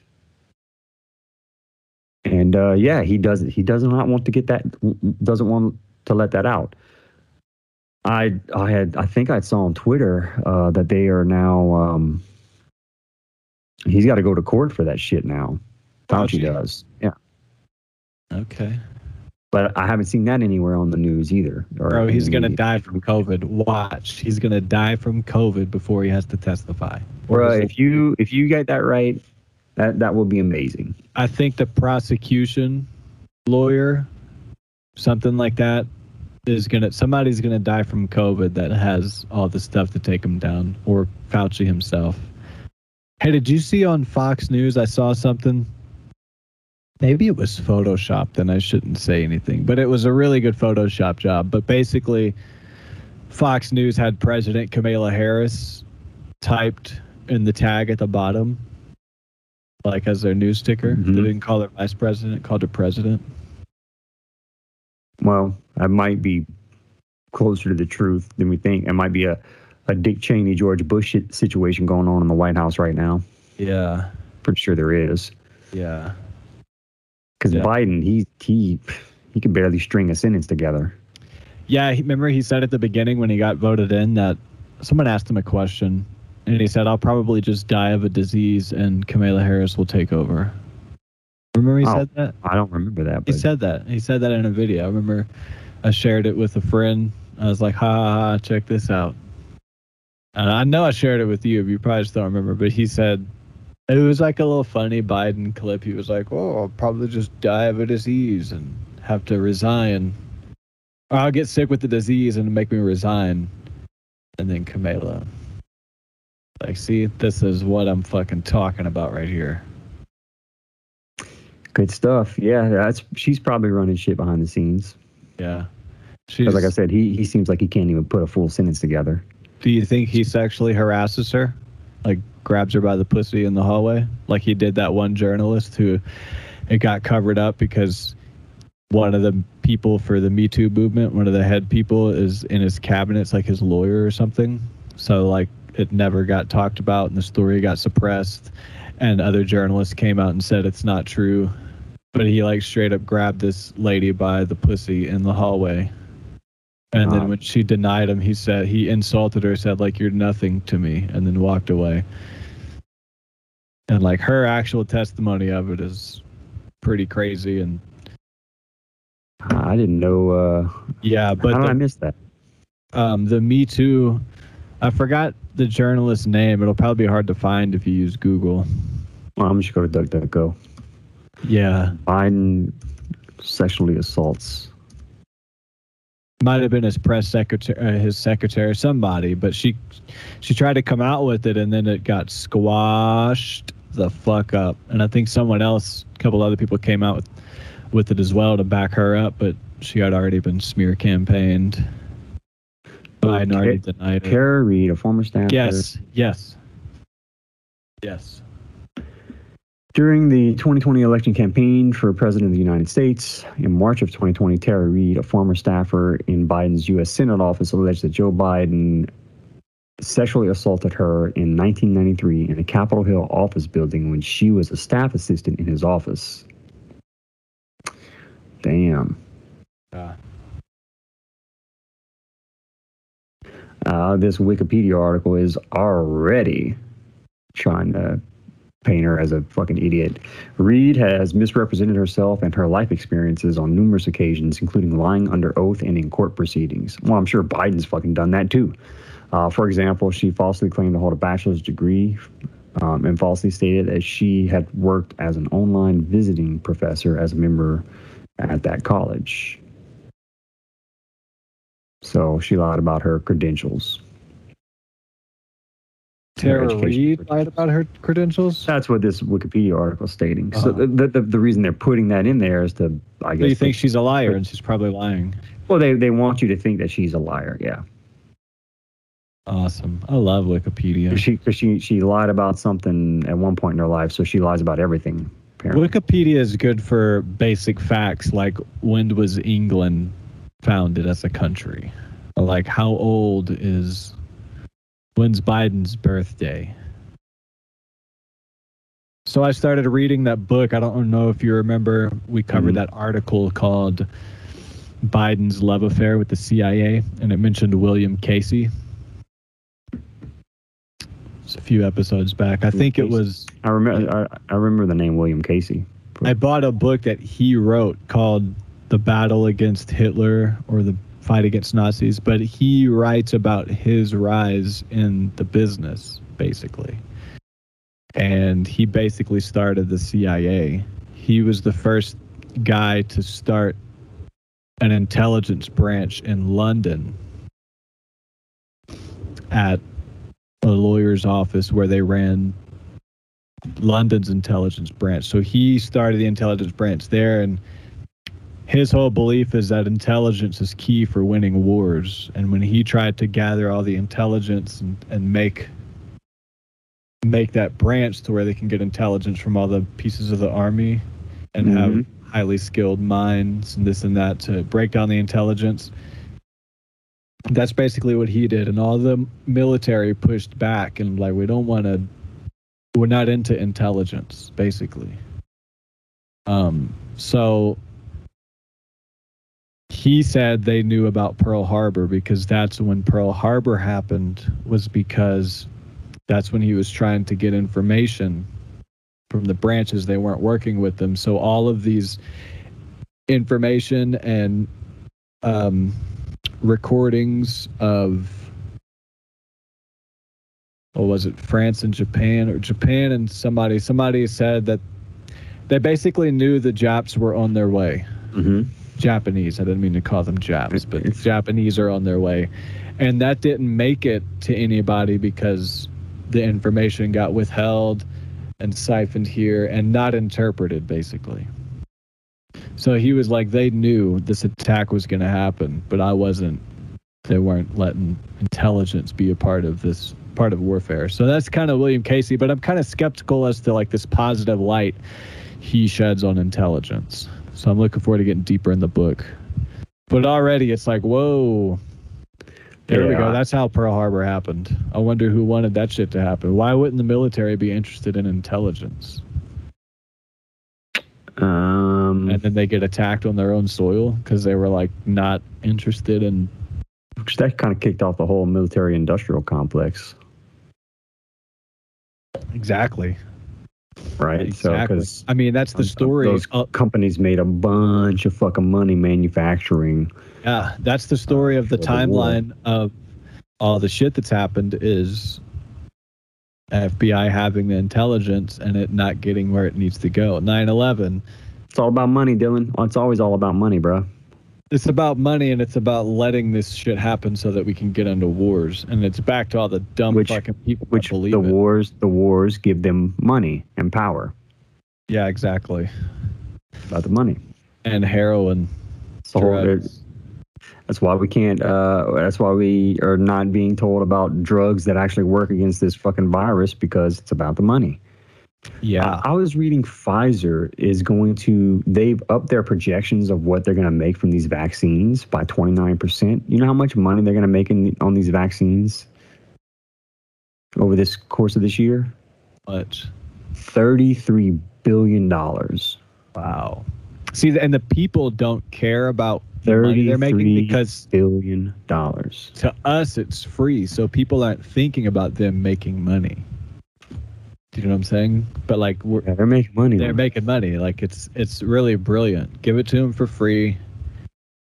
And uh, yeah, he does he does not want to get that doesn't want to let that out. I I had I think I saw on Twitter uh, that they are now um, he's got to go to court for that shit now. Fauci Fauci. does, yeah. Okay, But I haven't seen that anywhere on the news either. bro, he's gonna the- die from COVID. Watch, he's gonna die from COVID before he has to testify. Bro, if you if you get that right, that that will be amazing. I think the prosecution lawyer, something like that, is gonna somebody's gonna die from COVID that has all the stuff to take him down, or Fauci himself. Hey, did you see on Fox News? I saw something. Maybe it was photoshopped, and I shouldn't say anything, but it was a really good Photoshop job. But basically, Fox News had President Kamala Harris typed in the tag at the bottom, like as their news sticker. Mhm. They didn't call her vice president, called her president. Well, that might be closer to the truth than we think. It might be a, a Dick Cheney, George Bush situation going on in the White House right now. Yeah, Pretty sure there is. yeah. Because Yeah. Biden, he he he can barely string a sentence together. Yeah, he, remember he said at the beginning when he got voted in that someone asked him a question, and he said, "I'll probably just die of a disease, and Kamala Harris will take over." Remember he Oh. said that? I don't remember that. He said that. He said that in a video. I remember I shared it with a friend. I was like, "Ha ha ha! Check this out." And I know I shared it with you. but You probably just don't remember, but he said it was like a little funny Biden clip. He was like, "Oh, I'll probably just die of a disease and have to resign, or I'll get sick with the disease and make me resign." And then Kamala, like, see, this is what I'm fucking talking about right here. good stuff. Yeah, that's she's probably running shit behind the scenes. Yeah. Because like I said, he he seems like he can't even put a full sentence together. Do you think he sexually harasses her? Like grabs her by the pussy in the hallway? Like he did that one journalist who it got covered up because one of the people for the Me Too movement, one of the head people is in his cabinet, it's like his lawyer or something. So like it never got talked about and the story got suppressed and other journalists came out and said it's not true. But he like straight up grabbed this lady by the pussy in the hallway. And then when she denied him, he said he insulted her, said like you're nothing to me, and then walked away. And like her actual testimony of it is pretty crazy, and I didn't know. Uh, yeah, but how did I the, miss that? um, the Me Too, I forgot the journalist's name. It'll probably be hard to find if you use Google. Well, I'm just go to DuckDuckGo. Yeah, Biden sexually assaults. Might have been his press secretary, uh, his secretary, somebody, but she she tried to come out with it, and then it got squashed the fuck up. And I think someone else, a couple other people, came out with with it as well to back her up, but she had already been smear campaigned. Biden already denied it. Tara Reade, a former staff. Yes, yes, yes. During the 2020 election campaign for President of the United States, in March of 2020, Tara Reade, a former staffer in Biden's U.S. Senate office, alleged that Joe Biden sexually assaulted her in 1993 in a Capitol Hill office building when she was a staff assistant in his office. Damn. Yeah. Uh, this Wikipedia article is already trying to paint her as a fucking idiot. Reade has misrepresented herself and her life experiences on numerous occasions, including lying under oath and in court proceedings. Well, I'm sure Biden's fucking done that too. Uh, for example, she falsely claimed to hold a bachelor's degree um, and falsely stated that she had worked as an online visiting professor as a member at that college. So she lied about her credentials. Tara Reade lied about her credentials. That's what this Wikipedia article is stating. So Uh-huh. the, the the reason they're putting that in there is to, I So guess, you think she's a liar, and she's probably lying. well, they they want you to think that she's a liar. Yeah, Awesome. I love Wikipedia. because she, 'cause she she lied about something at one point in her life, so she lies about everything. Apparently. Wikipedia is good for basic facts like when was England founded as a country? Like how old is when's Biden's birthday? So I started reading that book. I don't know if you remember we covered Mhm. that article called Biden's love affair with the CIA and it mentioned William Casey. It's a few episodes back. I think it was I remember I, I remember the name William Casey. I bought a book that he wrote called The Battle Against Hitler or The Fight Against Nazis, but he writes about his rise in the business, basically. And he basically started the CIA. He was the first guy to start an intelligence branch in London at a lawyer's office where they ran London's intelligence branch. So he started the intelligence branch there, and his whole belief is that intelligence is key for winning wars. And when he tried to gather all the intelligence and, and make make that branch to where they can get intelligence from all the pieces of the army and have Mhm. highly skilled minds and this and that to break down the intelligence. That's basically what he did, and all the military pushed back and like we don't want to we're not into intelligence basically um so he said they knew about pearl harbor because that's when pearl harbor happened was because that's when he was trying to get information from the branches they weren't working with them so all of these information and um recordings of or was it France and Japan or Japan and somebody somebody said that they basically knew the Japs were on their way. Mm-hmm. Japanese. I didn't mean to call them Japs, but It's- Japanese are on their way. And that didn't make it to anybody because the information got withheld and siphoned here and not interpreted basically. So he was like they knew this attack was going to happen, but I wasn't they weren't letting intelligence be a part of this part of warfare. So that's kind of William Casey, but I'm kind of skeptical as to like this positive light he sheds on intelligence. So I'm looking forward to getting deeper in the book. But already it's like, whoa. There we go. That's how Pearl Harbor happened. I wonder who wanted that shit to happen. Why wouldn't the military be interested in intelligence? Um, And then they get attacked on their own soil because they were like not interested in which that kind of kicked off the whole military-industrial complex, exactly. Right? So Exactly. because I mean, that's the story. those Uh, companies made a bunch of fucking money manufacturing. Yeah, that's the story of the For the timeline of all the shit that's happened is FBI having the intelligence and it not getting where it needs to go. 9/11. It's all about money, Dylan. It's always all about money, bro. It's about money and it's about letting this shit happen so that we can get into wars. And it's back to all the dumb Which- fucking people Which believe the it. wars, the wars give them money and power. Yeah, exactly. About the money. And heroin. Whole- That's why we can't. Uh, that's why we are not being told about drugs that actually work against this fucking virus because it's about the money. Yeah. I, I was reading Pfizer is going to. They've upped their projections of what they're going to make from these vaccines by twenty nine percent. You know how much money they're going to make in, on these vaccines over this course of this year? Thirty three billion dollars. Wow. See, and the people don't care about the money they're making because billion dollars. to us it's free so people aren't thinking about them making money do you know what i'm saying but like we're, Yeah, they're making money. they're man. making money like it's it's really brilliant give it to them for free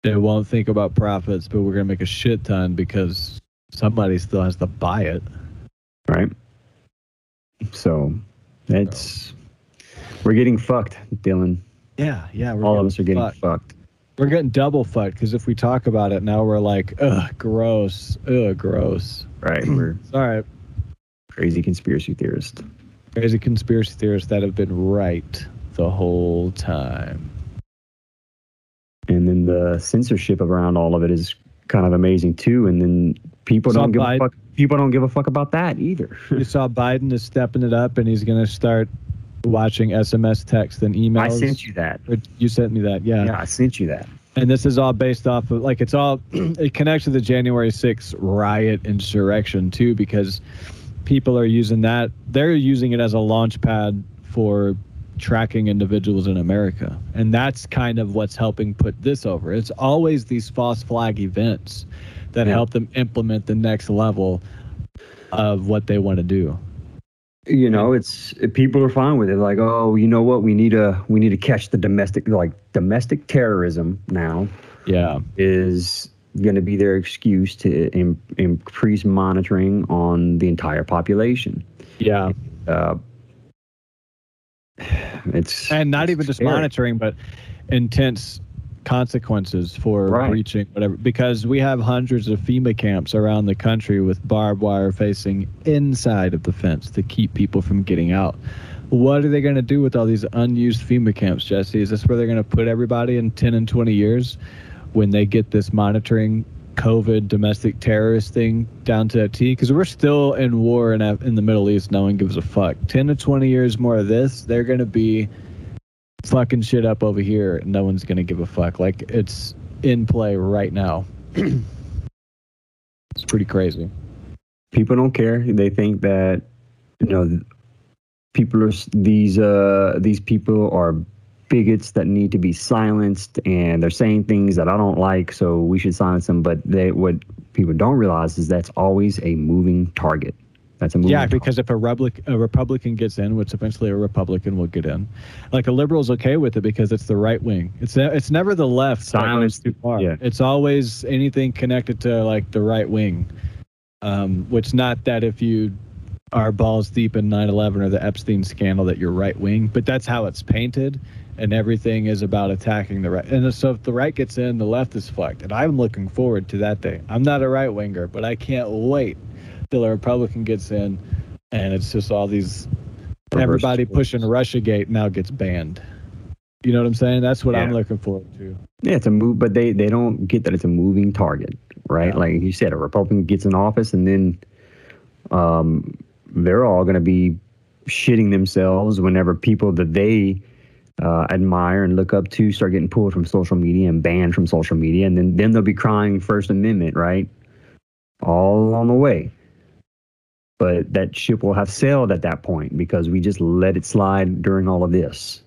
they won't think about profits but we're gonna make a shit ton because somebody still has to buy it right? So it's we're getting fucked, Dylan. yeah yeah we're All of us are getting fucked. fucked. We're getting double fucked because if we talk about it now, we're like, ugh, gross, ugh, gross. Right. We're all right. crazy conspiracy theorists. Crazy conspiracy theorists that have been right the whole time. And then the censorship around all of it is kind of amazing too. And then people don't give Biden- a fuck. People don't give a fuck about that either. (laughs) You saw Biden is stepping it up, and he's going to start watching SMS text and emails. I sent you that. You sent me that, yeah. Yeah, I sent you that. And this is all based off of like it's all (clears throat) it connects to the January 6th riot insurrection too because people are using that they're using it as a launch pad for tracking individuals in America. And that's kind of what's helping put this over. It's always these false flag events that Yeah. help them implement the next level of what they want to do. You know, it's people are fine with it. Like, oh, you know what? We need to we need to catch the domestic like domestic terrorism now Yeah. is going to be their excuse to Im- increase monitoring on the entire population. Yeah. Uh, (sighs) it's and not it's even just monitoring, but intense consequences for Right. breaching whatever. Because we have hundreds of FEMA camps around the country with barbed wire facing inside of the fence to keep people from getting out. What are they going to do with all these unused FEMA camps, Jesse? Is this where they're going to put everybody in 10 and 20 years when they get this monitoring COVID domestic terrorist thing down to a T? Because we're still in war in, in the Middle East. No one gives a fuck. 10 to 20 years more of this, they're going to be fucking shit up over here. No one's going to give a fuck. Like, it's in play right now. (clears throat) it's pretty crazy. people don't care. They think that you know people are these uh these people are bigots that need to be silenced and they're saying things that I don't like so we should silence them but they what people don't realize is that's always a moving target. That's a moving Yeah, target. because if a, Republic, a Republican gets in, which eventually a Republican will get in, like a liberal's okay with it because it's the right wing. It's it's never the left Silence- too far. yeah. It's always anything connected to like the right wing. Um, which not that if you are balls deep in 9/11 or the Epstein scandal that you're right wing, but that's how it's painted, and everything is about attacking the right. And so if the right gets in, the left is fucked. And I'm looking forward to that day. I'm not a right winger, but I can't wait till a Republican gets in, and it's just all these everybody pushing Russia Gate now gets banned. You know what I'm saying? That's what I'm looking forward to. Yeah, it's a move, but they they don't get that it's a moving target, right? Yeah. Like you said, a Republican gets in office, and then um, they're all going to be shitting themselves whenever people that they uh, admire and look up to start getting pulled from social media and banned from social media, and then then they'll be crying First Amendment, right? All along the way. But that ship will have sailed at that point because we just let it slide during all of this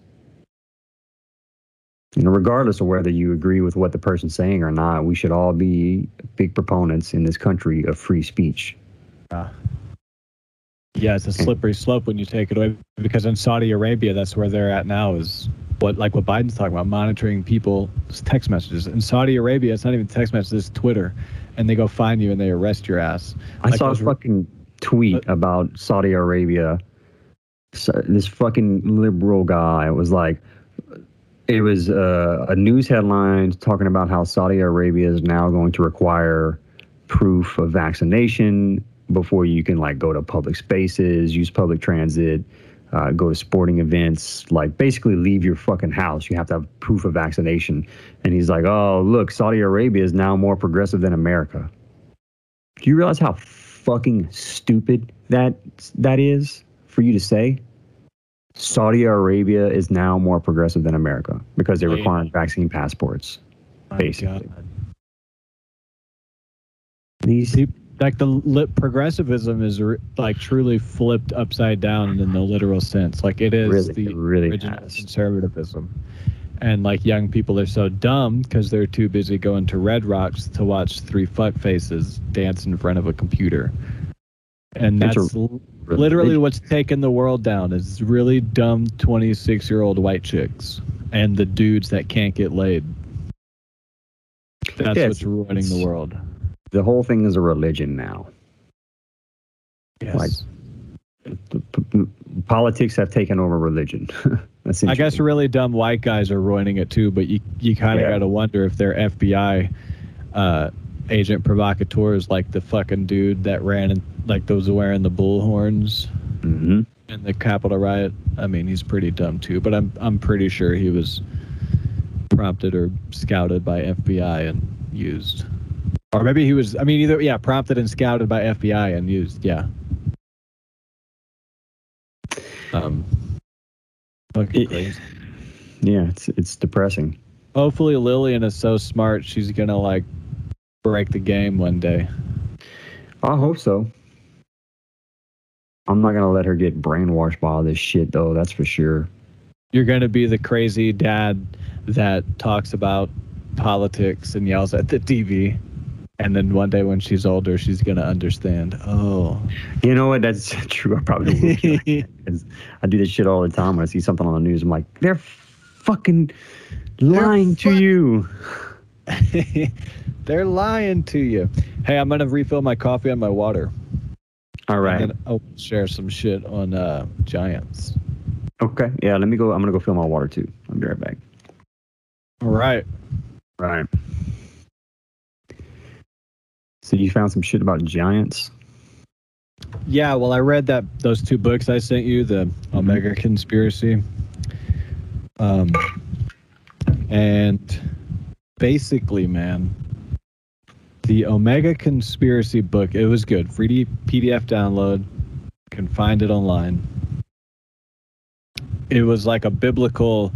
you know, regardless of whether you agree with what the person's saying or not, we should all be big proponents in this country of free speech. Yeah, it's a slippery slope when you take it away because in Saudi Arabia, that's where they're at now is what like what Biden's talking about, monitoring people's text messages. In Saudi Arabia, it's not even text messages, it's Twitter. And they go find you and they arrest your ass. I Like saw a fucking tweet about Saudi Arabia. So this fucking liberal guy was like, it was uh, a news headline talking about how Saudi Arabia is now going to require proof of vaccination before you can like go to public spaces, use public transit, uh, go to sporting events, like basically leave your fucking house. You have to have proof of vaccination. And he's like, oh, look, Saudi Arabia is now more progressive than America. Do you realize how fucking stupid that that is for you to say? Saudi Arabia is now more progressive than America because they require vaccine passports. Basically. These See, like the lip progressivism is re- like truly flipped upside down in the literal sense. Like it is really, the really original has. conservatism. And like young people are so dumb because they're too busy going to Red Rocks to watch three fuck faces dance in front of a computer. And that's literally what's taken the world down is really dumb 26 year old white chicks and the dudes that can't get laid. That's Yeah, what's ruining the world. The whole thing is a religion now. Yes. like, p- p- politics have taken over religion. (laughs) I guess really dumb white guys are ruining it too, but you you kind of Yeah. got to wonder if they're FBI uh, agent provocateurs, like the fucking dude that ran and like those wearing the bull horns hmm in the Capitol riot. I mean, he's pretty dumb too, but I'm I'm pretty sure he was prompted or scouted by FBI and used, or maybe he was. I mean, either yeah, prompted and scouted by FBI and used. Yeah. Um. It- Yeah, it's it's depressing. Hopefully Lillian is so smart she's gonna like break the game one day. I hope so. I'm not gonna let her get brainwashed by all this shit, though. That's for sure. You're gonna be the crazy dad that talks about politics and yells at the TV. And then one day when she's older, she's gonna understand. Oh, You know what? That's (laughs) true. I probably will. (laughs) I do this shit all the time when I see something on the news. I'm like, they're fucking lying to fuck- you. (laughs) they're lying to you. Hey, I'm gonna refill my coffee and my water. All right. I'll share some shit on uh, Giants. Okay. Yeah. Let me go. I'm gonna go fill my water too. I'll be right back. All right. Right. So you found some shit about giants? Yeah, well, I read that those two books I sent you, the Omega Conspiracy, um, and basically, man, the Omega Conspiracy book. It was good. Free PDF download. Can find it online. It was like a biblical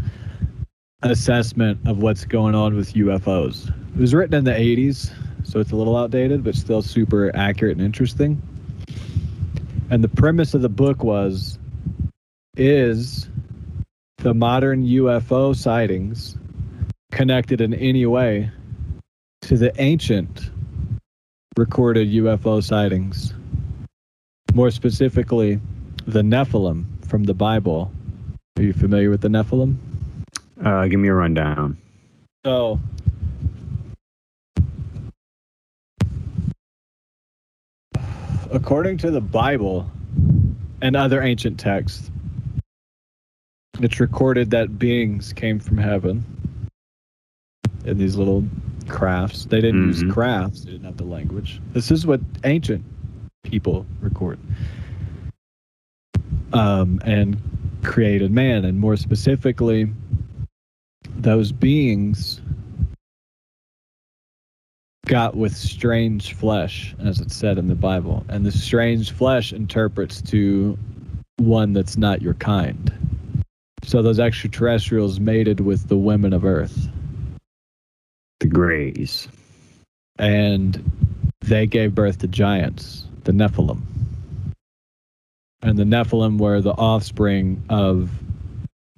assessment of what's going on with UFOs. It was written in the 80s, so it's a little outdated, but still super accurate and interesting. And the premise of the book was is the modern UFO sightings connected in any way to the ancient recorded UFO sightings? More specifically, the Nephilim from the Bible. Are you familiar with the Nephilim? Uh, give me a rundown. So, according to the Bible and other ancient texts, it's recorded that beings came from heaven in these little crafts. They didn't Mhm. use crafts, they didn't have the language. This is what ancient people record. Um, and created man, and more specifically, those beings got with strange flesh, as it said in the Bible. And the strange flesh interprets to one that's not your kind. So those extraterrestrials mated with the women of Earth, The Greys. and they gave birth to giants, the Nephilim. And the Nephilim were the offspring of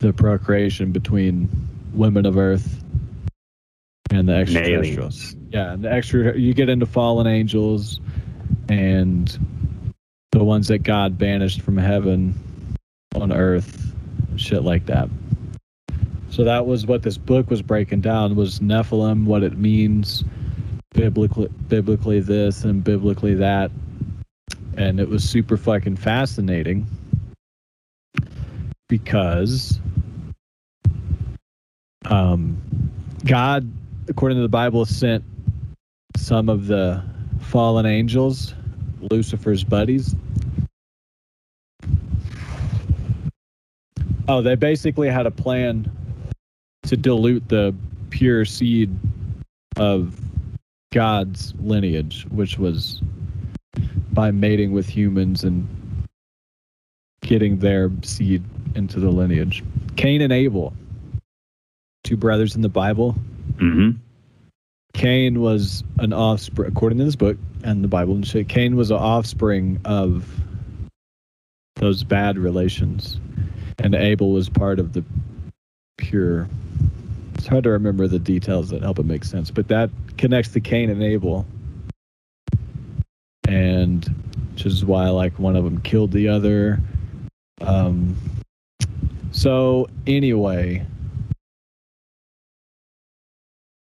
the procreation between women of Earth and the extraterrestrials. Yeah, and the extra you get into fallen angels and the ones that God banished from heaven on earth, shit like that. So that was what this book was breaking down was Nephilim, what it means, biblically biblically this and biblically that. And it was super fucking fascinating because um God, according to the Bible, sent some of the fallen angels, Lucifer's buddies. Oh, they basically had a plan to dilute the pure seed of God's lineage, which was by mating with humans and getting their seed into the lineage. Cain and Abel, two brothers in the Bible, Mm-hmm. Cain was an offspring, according to this book and the Bible and shit. Cain was an offspring of those bad relations, and Abel was part of the pure. It's hard to remember the details that help it make sense, but that connects to Cain and Abel, and which is why like one of them killed the other. Um. So anyway,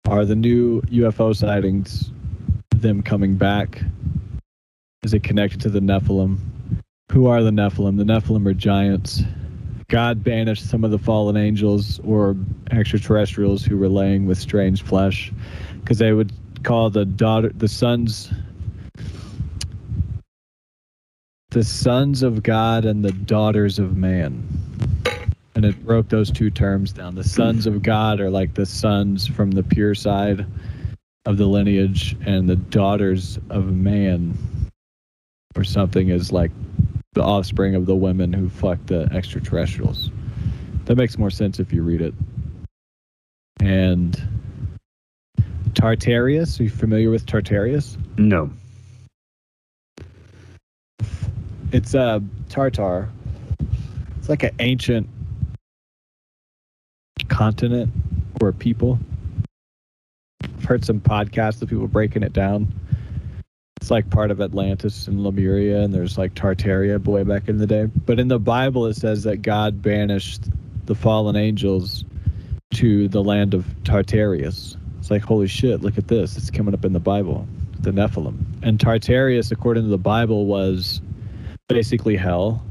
are the new UFO sightings them coming back? Is it connected to the Nephilim? Who are the Nephilim? The Nephilim are giants God banished some of the fallen angels or extraterrestrials who were laying with strange flesh, because they would call the daughter, the sons, the sons of God and the daughters of man. And it broke those two terms down. The sons of God are like the sons from the pure side of the lineage, and the daughters of man or something is like the offspring of the women who fucked the extraterrestrials. That makes more sense if you read it. And Tartarius, are you familiar with Tartarius? No. It's a uh, Tartar. It's like an ancient continent or people. I've heard some podcasts of people breaking it down. It's like part of Atlantis and Lemuria, and there's like Tartaria way back in the day. But in the Bible, it says that God banished the fallen angels to the land of Tartarius. It's like, holy shit, look at this. It's coming up in the Bible, the Nephilim. And Tartarius, according to the Bible, was basically hell,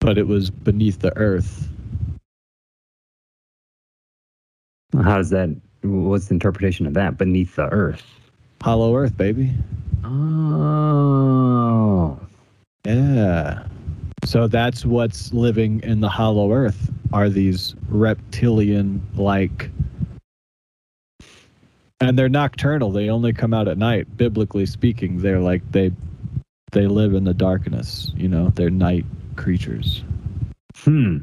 but it was beneath the earth. How does that? What's the interpretation of that? Beneath the earth. Hollow earth, baby. Oh. Yeah. So that's what's living in the hollow earth are these reptilian like and they're nocturnal. They only come out at night. Biblically speaking, they're like they they live in the darkness, you know, they're night creatures. Hmm.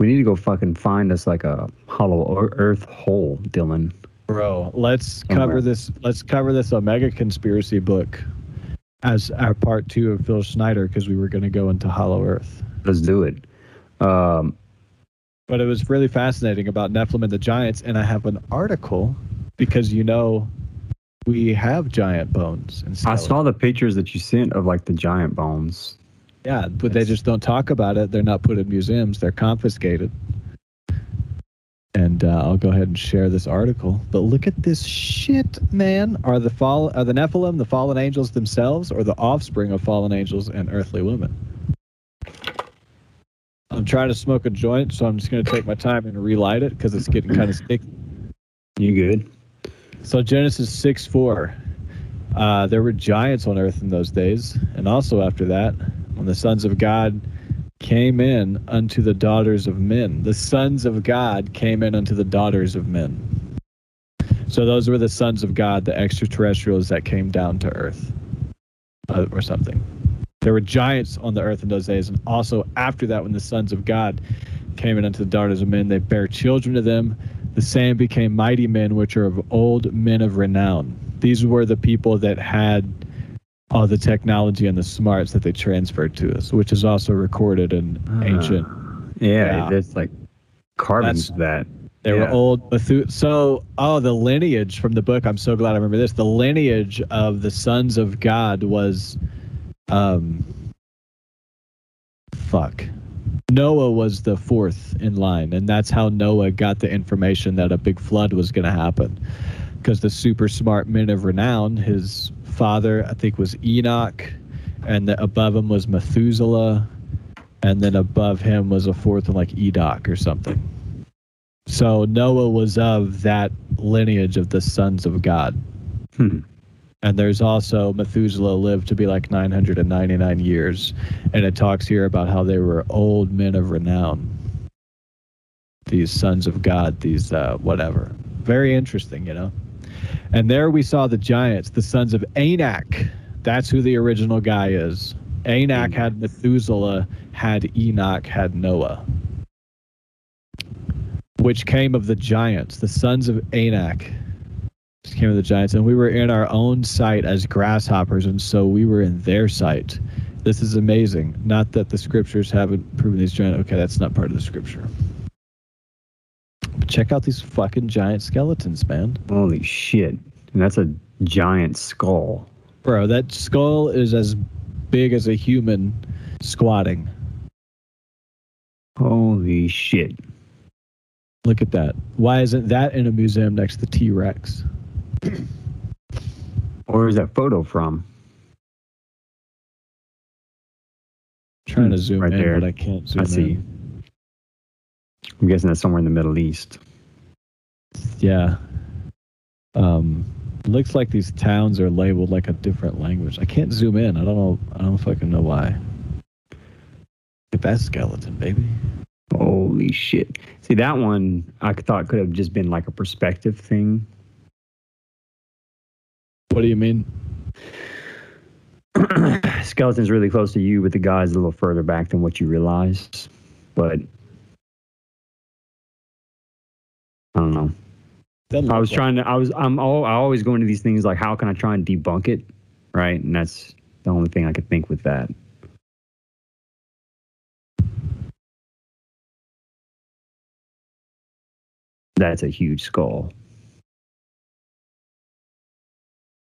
We need to go fucking find us like a hollow earth hole, Dylan. Bro, let's cover this. Let's cover this Omega conspiracy book as our part two of Phil Schneider because we were going to go into Hollow Earth. Let's do it. Um, but it was really fascinating about Nephilim and the giants, and I have an article because you know we have giant bones. And I saw the pictures that you sent of like the giant bones. Yeah, but they just don't talk about it. They're not put in museums. They're confiscated and uh, I'll go ahead and share this article. But look at this shit, man! Are the fall are the Nephilim the fallen angels themselves, or the offspring of fallen angels and earthly women? I'm trying to smoke a joint, so I'm just going to take my time and relight it because it's getting kind of sticky. You good? So Genesis six four. Uh, there were giants on earth in those days, and also after that, when the sons of God came in unto the daughters of men. The sons of God came in unto the daughters of men. So those were the sons of God, the extraterrestrials that came down to earth uh, or something. There were giants on the earth in those days. And also after that, when the sons of God came in unto the daughters of men, they bare children to them. The same became mighty men, which are of old men of renown. These were the people that had all the technology and the smarts that they transferred to us, which is also recorded in uh, ancient. Yeah, yeah. it's like That's, that. They yeah. were old. So, oh, the lineage from the book. I'm so glad I remember this. The lineage of the sons of God was, um, fuck. Noah was the fourth in line, and that's how Noah got the information that a big flood was going to happen. Because the super smart men of renown, his father, I think, was Enoch, and the, above him was Methuselah, and then above him was a fourth one like Enoch or something. So Noah was of that lineage of the sons of God. Hmm. And there's also Methuselah lived to be like 999 years. And it talks here about how they were old men of renown. These sons of God, these uh, whatever. Very interesting, you know? And there we saw the giants, the sons of Anak. That's who the original guy is. Anak had Methuselah, had Enoch, had Noah. Which came of the giants, the sons of Anak came of the giants. And we were in our own sight as grasshoppers, and so we were in their sight. This is amazing. Not that the scriptures haven't proven these giants. Okay, that's not part of the scripture. But check out these fucking giant skeletons, man. Holy shit. And that's a giant skull. Bro, that skull is as big as a human squatting. Holy shit. Look at that. Why isn't that in a museum next to the T Rex? Where is that photo from? trying to hmm, zoom right in, there. but I can't zoom I see. in. I'm guessing that's somewhere in the Middle East. Yeah. Um, looks like these towns are labeled like a different language. I can't zoom in. I don't know. I don't fucking know why. Get that skeleton, baby. Holy shit! See that one, I thought could have just been like a perspective thing. What do you mean? (clears throat) Skeleton's really close to you, but the guy's a little further back than what you realize. But I don't know. Doesn't I was trying to. I was. I'm. All, I always go into these things like, how can I try and debunk it, right? And that's the only thing I could think with that. That's a huge skull.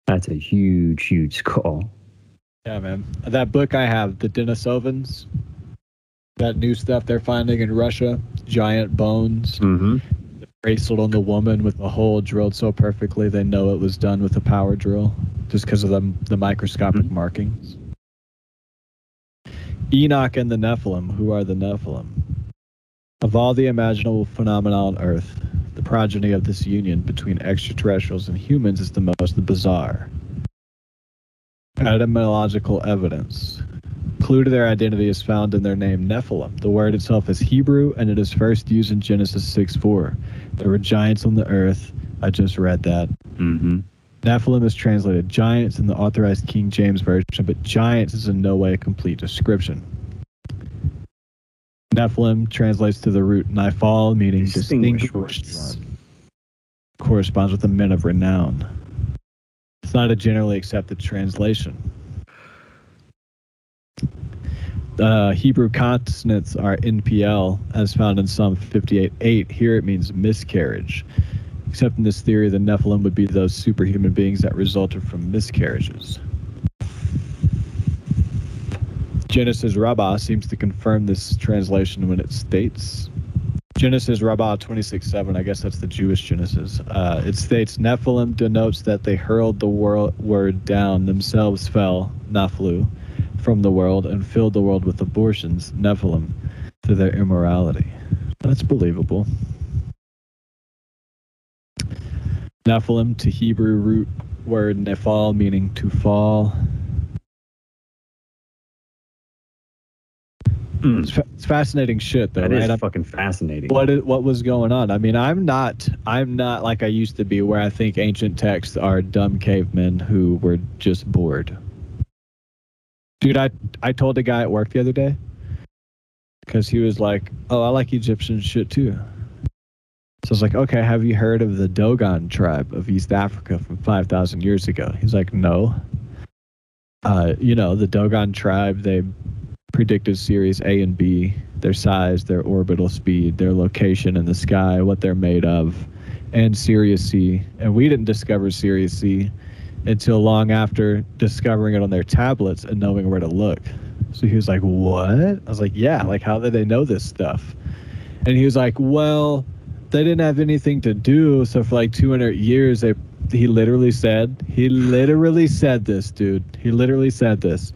That's a huge, huge skull. Yeah, man. That book I have, the Denisovans, that new stuff they're finding in Russia, giant bones, Mm-hmm. Bracelet on the woman with the hole drilled so perfectly they know it was done with a power drill just because of the, the microscopic Mhm. markings. Enoch and the Nephilim. Who are the Nephilim? Of all the imaginable phenomena on Earth, the progeny of this union between extraterrestrials and humans is the most bizarre. Etymological evidence. Clue to their identity is found in their name Nephilim. The word itself is Hebrew and it is first used in Genesis 6 4. There were giants on the earth. I just read that. Mm-hmm. Nephilim is translated giants in the authorized King James Version, but giants is in no way a complete description. Nephilim translates to the root Nephal, meaning Distinguished distinguished, corresponds with the men of renown. It's not a generally accepted translation. Uh, Hebrew consonants are NPL, as found in Psalm 58:8. Here it means miscarriage. Except in this theory, the Nephilim would be those superhuman beings that resulted from miscarriages. Genesis Rabbah seems to confirm this translation when it states Genesis Rabbah 26:7. I guess that's the Jewish Genesis. Uh, it states Nephilim denotes that they hurled the wor- word down, themselves fell, Naflu, from the world and filled the world with abortions, Nephilim, through their immorality. That's believable. Nephilim to Hebrew root word nephal meaning to fall. Mm. It's, fa- it's fascinating shit though, That right? is fucking fascinating. what is, what was going on? I mean, I'm not I'm not like I used to be, where I think ancient texts are dumb cavemen who were just bored. Dude, I I told a guy at work the other day because he was like, "Oh, I like Egyptian shit too." So I was like, "Okay, have you heard of the Dogon tribe of East Africa from five thousand years ago?" He's like, "No." Uh, you know, the Dogon tribe they predicted Sirius A and B, their size, their orbital speed, their location in the sky, what they're made of, and Sirius C. And we didn't discover Sirius C until long after discovering it on their tablets and knowing where to look. So he was like, What? I was like, Yeah, like how did they know this stuff? And he was like, Well, they didn't have anything to do. So for like 200 years, they he literally said, he literally said this, dude. He literally said this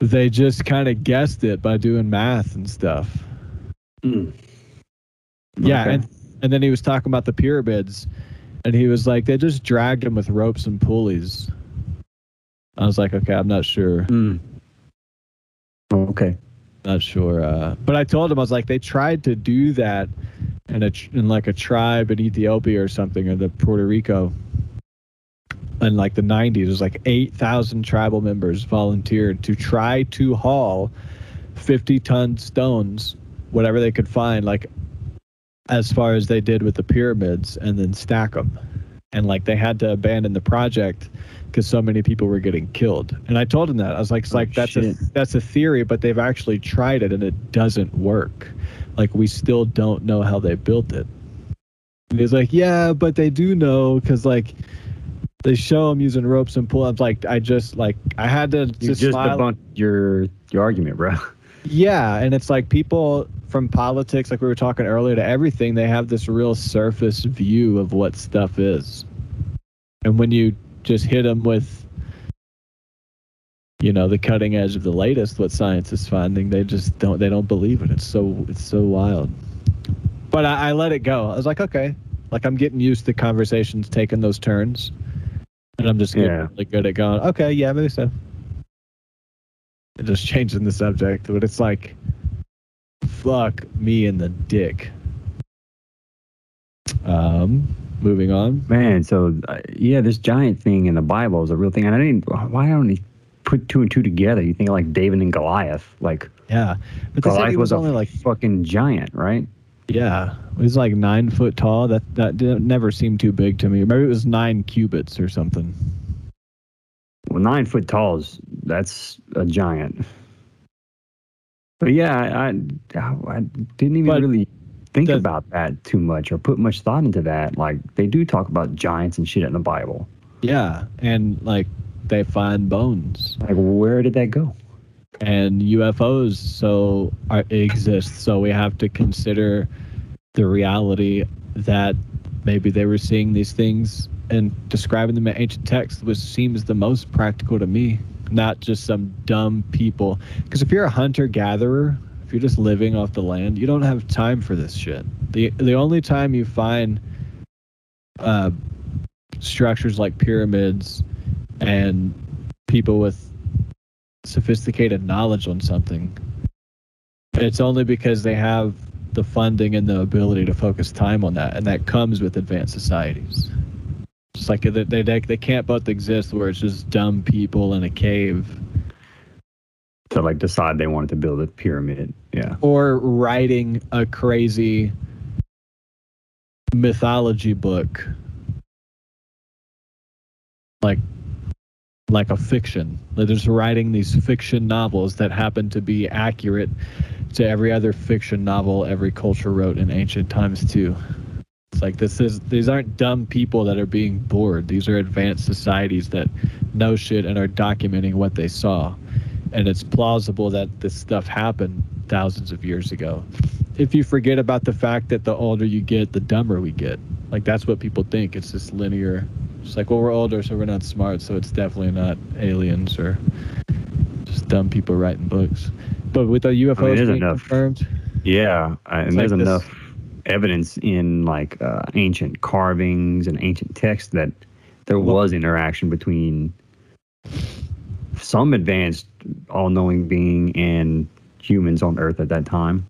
they just kind of guessed it by doing math and stuff. Mm. Yeah, Okay. and and then he was talking about the pyramids, and he was like, they just dragged him with ropes and pulleys. I was like, okay, I'm not sure, Mm. Okay. not sure. Uh, but I told him I was like, they tried to do that in a in like a tribe in Ethiopia or something, or the Puerto Rico. In like the 90s, it was like 8,000 tribal members volunteered to try to haul 50 ton stones, whatever they could find, like as far as they did with the pyramids, and then stack them. And like they had to abandon the project because so many people were getting killed. And I told him that I was like, it's Oh, like that's a that's a theory, but they've actually tried it and it doesn't work. Like we still don't know how they built it. And he's like, yeah, but they do know because like they show them using ropes and pull ups. Like I just like I had to You just, just debunked your your argument, bro. (laughs) Yeah, and it's like people from politics, like we were talking earlier, to everything, they have this real surface view of what stuff is. And when you just hit them with, you know, the cutting edge of the latest, what science is finding, they just don't, they don't believe it. It's so, it's so wild. But I, I let it go. I was like, okay, like I'm getting used to conversations taking those turns, and I'm just getting Yeah. really good at going, okay, yeah, maybe so. And just changing the subject, but it's like, fuck me in the dick. Um, moving on. Man, so uh, yeah, this giant thing in the Bible is a real thing, and I didn't. Why don't you put two and two together? You think like David and Goliath, like Yeah, but Goliath he was, was a only like fucking giant, right? Yeah, he's like nine foot tall. That that never seemed too big to me. Maybe it was nine cubits or something. Well, nine foot tall is that's a giant. But yeah, I I, I didn't even But really think the- about that too much or put much thought into that. Like they do talk about giants and shit in the Bible. Yeah, and like they find bones Like where did that go? and UFOs so are, exist. So we have to consider the reality that maybe they were seeing these things and describing them in ancient texts, which seems the most practical to me. Not just some dumb people. Because if you're a hunter gatherer, if you're just living off the land, you don't have time for this shit. the The only time you find uh, structures like pyramids and people with sophisticated knowledge on something, it's only because they have the funding and the ability to focus time on that, and that comes with advanced societies. It's like they they, they can't both exist where it's just dumb people in a cave To like decide they wanted to build a pyramid. Yeah. or writing a crazy mythology book like like a fiction they're just writing these fiction novels that happen to be accurate to every other fiction novel every culture wrote in ancient times too it's like this is these aren't dumb people that are being bored these are advanced societies that know shit and are documenting what they saw and it's plausible that this stuff happened thousands of years ago. If you forget about the fact that the older you get, the dumber we get. Like that's what people think. It's this linear. It's like, well, we're older, so we're not smart, so it's definitely not aliens or just dumb people writing books. But with the UFOs I mean, being enough. confirmed, Yeah, uh, and there's like enough evidence in like uh, ancient carvings and ancient texts that there was interaction between some advanced, all-knowing being and humans on Earth at that time.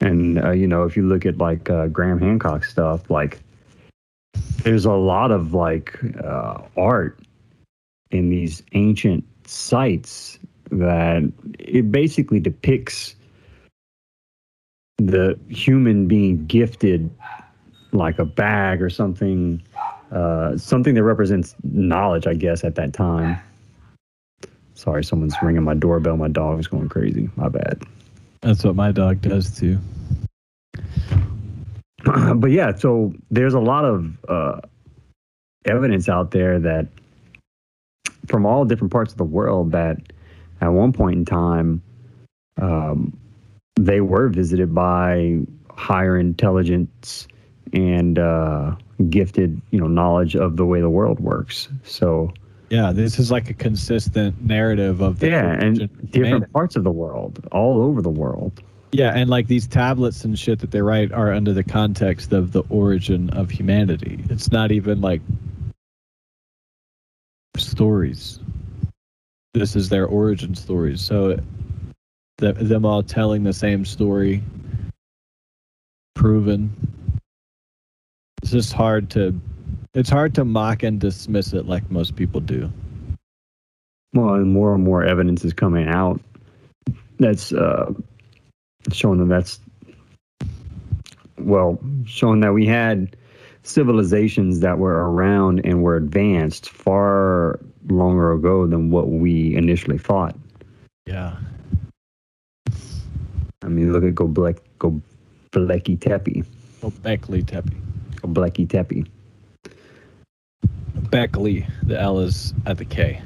And uh, you know, if you look at like uh, Graham Hancock stuff, like there's a lot of like uh, art in these ancient sites that it basically depicts the human being gifted like a bag or something uh, something that represents knowledge i guess at that time. Sorry someone's ringing my doorbell. My dog's going crazy. My bad. That's what my dog does too. (clears throat) but yeah, so there's a lot of uh, evidence out there that from all different parts of the world that at one point in time um, they were visited by higher intelligence and uh, gifted, you know, knowledge of the way the world works. So Yeah, this is like a consistent narrative of the yeah, and different parts of the world, all over the world. Yeah, and like these tablets and shit that they write are under the context of the origin of humanity. It's not even like stories. This is their origin stories. So th- them all telling the same story, proven. It's just hard to. It's hard to mock and dismiss it like most people do. Well, and more and more evidence is coming out that's uh, showing that that's well, showing that we had civilizations that were around and were advanced far longer ago than what we initially thought. Yeah. I mean, look at Go Black, Go Blacky Tepe, Oh, Beckley Tepe. Go Blacky Tepe. Beckley. The L is at the K.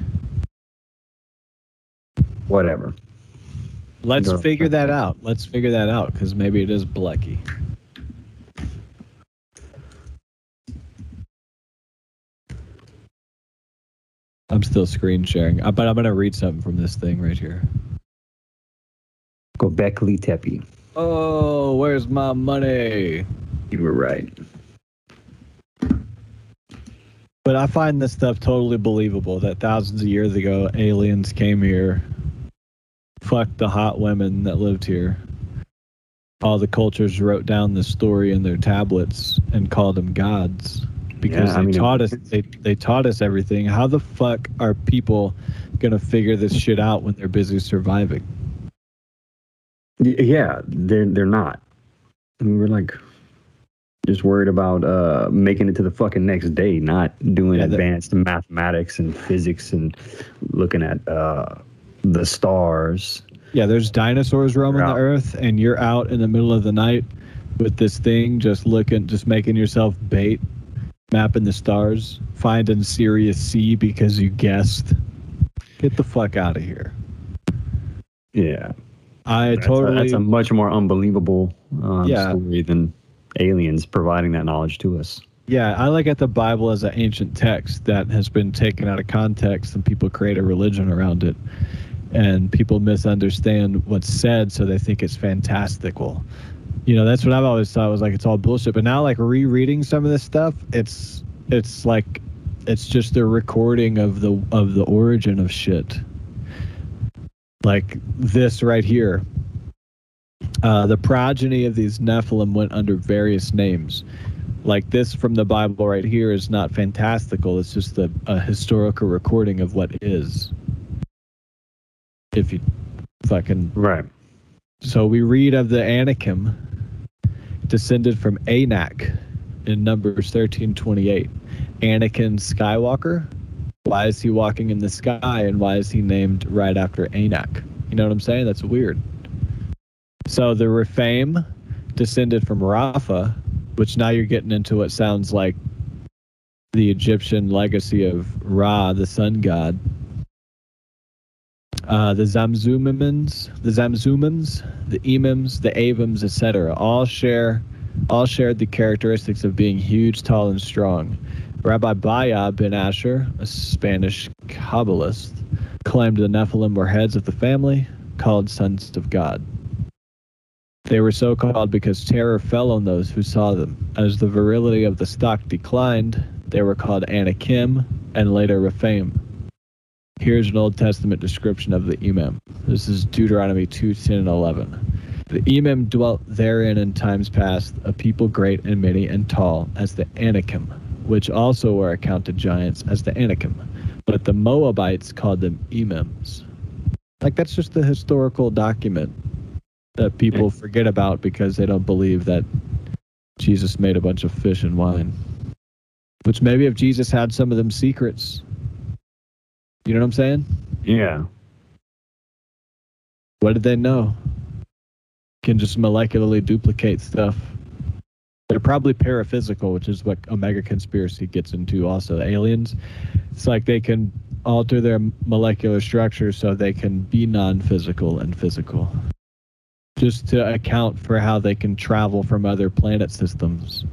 Whatever. Let's Go. figure that out. Let's figure that out because maybe it is Blecky. I'm still screen sharing, but I'm gonna read something from this thing right here. Göbekli Tepe. Oh, where's my money? You were right. But I find this stuff totally believable that thousands of years ago aliens came here, fucked the hot women that lived here. All the cultures wrote down the story in their tablets and called them gods because Yeah, I they mean, taught us they, they taught us everything. How the fuck are people gonna figure this shit out when they're busy surviving? Yeah, they're they're not. Mean, we're like just worried about uh, making it to the fucking next day, not doing Yeah, the- advanced mathematics and physics and looking at uh, the stars. Yeah, there's dinosaurs roaming the earth, and you're out in the middle of the night with this thing, just looking, just making yourself bait, mapping the stars, finding Sirius C because you guessed. Get the fuck out of here. Yeah, I that's, a, totally. that's a much more unbelievable um, Yeah. story than aliens providing that knowledge to us. yeah, I look at the Bible as an ancient text that has been taken out of context, and people create a religion around it, and people misunderstand what's said, so they think it's fantastical. you know that's what i've always thought was like it's all bullshit but now like rereading some of this stuff it's it's like it's just a recording of the of the origin of shit like this right here uh, the progeny of these nephilim went under various names like this from the bible right here is not fantastical it's just a, a historical recording of what is if you fucking Right. so we read of the Anakim descended from Anak in Numbers 13:28. Anakin Skywalker. Why is he walking in the sky and why is he named right after Anak? You know what I'm saying? That's weird. So the Rephaim descended from Rapha, which now you're getting into what sounds like the Egyptian legacy of Ra, the sun god. Uh, the Zamzumimans, the Zamzumans, the Emims, the Avims, etc., all share all shared the characteristics of being huge, tall, and strong. Rabbi Bahya bin Asher, a Spanish Kabbalist, claimed the Nephilim were heads of the family, called sons of God. They were so called because terror fell on those who saw them. As the virility of the stock declined, they were called Anakim and later Rephaim. Here's an Old Testament description of the Emim. This is Deuteronomy 2 10 and 11. The Emim dwelt therein in times past, a people great and many and tall, as the Anakim, which also were accounted giants as the Anakim. But the Moabites called them Emims. Like, that's just the historical document that people forget about because they don't believe that Jesus made a bunch of fish and wine. Which maybe if Jesus had some of them secrets, you know what I'm saying? Yeah. What did they know? Can just molecularly duplicate stuff. They're probably paraphysical, which is what Omega Conspiracy gets into also. Aliens, it's like they can alter their molecular structure so they can be non physical and physical. Just to account for how they can travel from other planet systems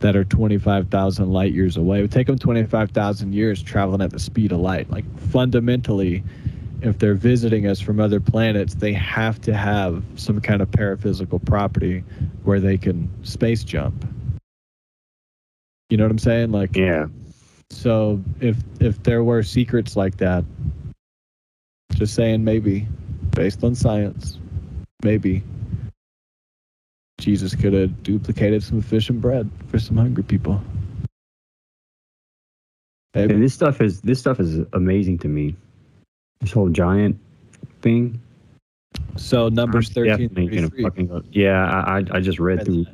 that are 25,000 light years away. It would take them 25,000 years traveling at the speed of light. Like, fundamentally, if they're visiting us from other planets, they have to have some kind of paraphysical property where they can space jump. You know what I'm saying? Like, Yeah. so if if there were secrets like that, just saying maybe, based on science, maybe Jesus could have duplicated some fish and bread for some hungry people. Maybe. And this stuff is this stuff is amazing to me. This whole giant thing. So numbers I'm thirteen definitely gonna fucking Yeah, I I- I just read Read through.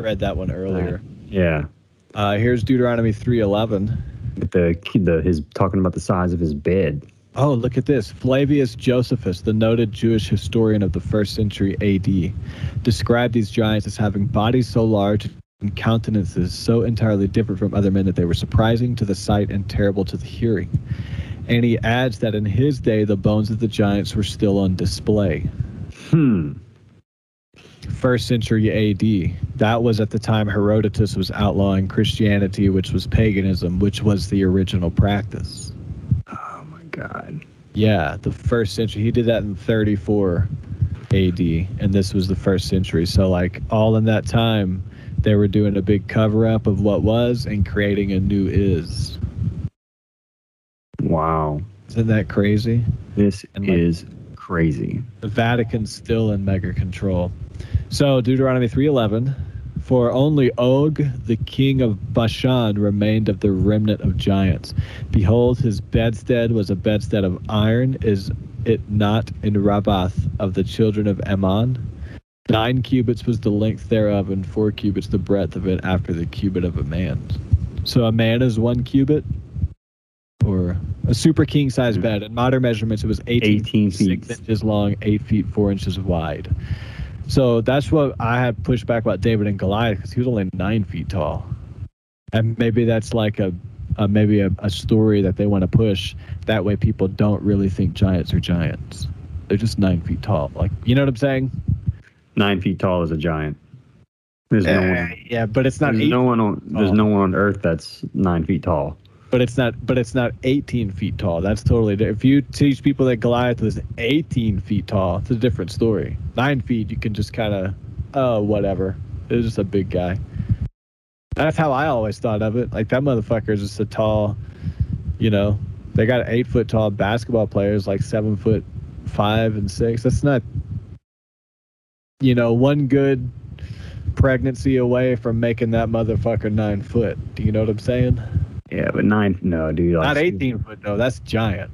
Read that one earlier. Yeah. Uh, here's Deuteronomy three eleven. The the his talking about the size of his bed. Oh, look at this. Flavius Josephus, the noted Jewish historian of the first century AD, described these giants as having bodies so large and countenances so entirely different from other men that they were surprising to the sight and terrible to the hearing. And he adds that in his day, the bones of the giants were still on display. Hmm. First century AD. That was at the time Herodotus was outlawing Christianity, which was paganism, which was the original practice. Oh my god. Yeah, the first century. He did that in 34. AD, and this was the first century. So, like, all in that time, they were doing a big cover up of what was and creating a new is. Wow. Isn't that crazy? This And, like- is crazy. The Vatican's still in mega control. So Deuteronomy 3:11, for only Og, the king of Bashan, remained of the remnant of giants. Behold, his bedstead was a bedstead of iron. Is it not in Rabbath of the children of Ammon? Nine cubits was the length thereof, and four cubits the breadth of it, after the cubit of a man. So a man is one cubit, or a super king size bed. In modern measurements, it was 18, 18 six feet. inches long, eight feet four inches wide. So that's what I had pushed back about David and Goliath because he was only nine feet tall, and maybe that's like a, a maybe a, a story that they want to push. That way, people don't really think giants are giants. They're just nine feet tall. Like you know what I'm saying? Nine feet tall is a giant. There's no eh, one. yeah, but it's not There's no one on. There's tall. no one on Earth that's nine feet tall. But it's not but it's not 18 feet tall. That's totally different. If you teach people that Goliath was 18 feet tall, it's a different story. Nine feet, you can just kind of oh whatever. it's just a big guy. That's how I always thought of it. Like that motherfucker is just a tall, you know. They got eight foot tall basketball players, like seven foot five and six. That's not, you know, one good pregnancy away from making that motherfucker nine foot. Do you know what I'm saying? Yeah, but nine. No, dude. Like, Not 18 foot though. That's giant.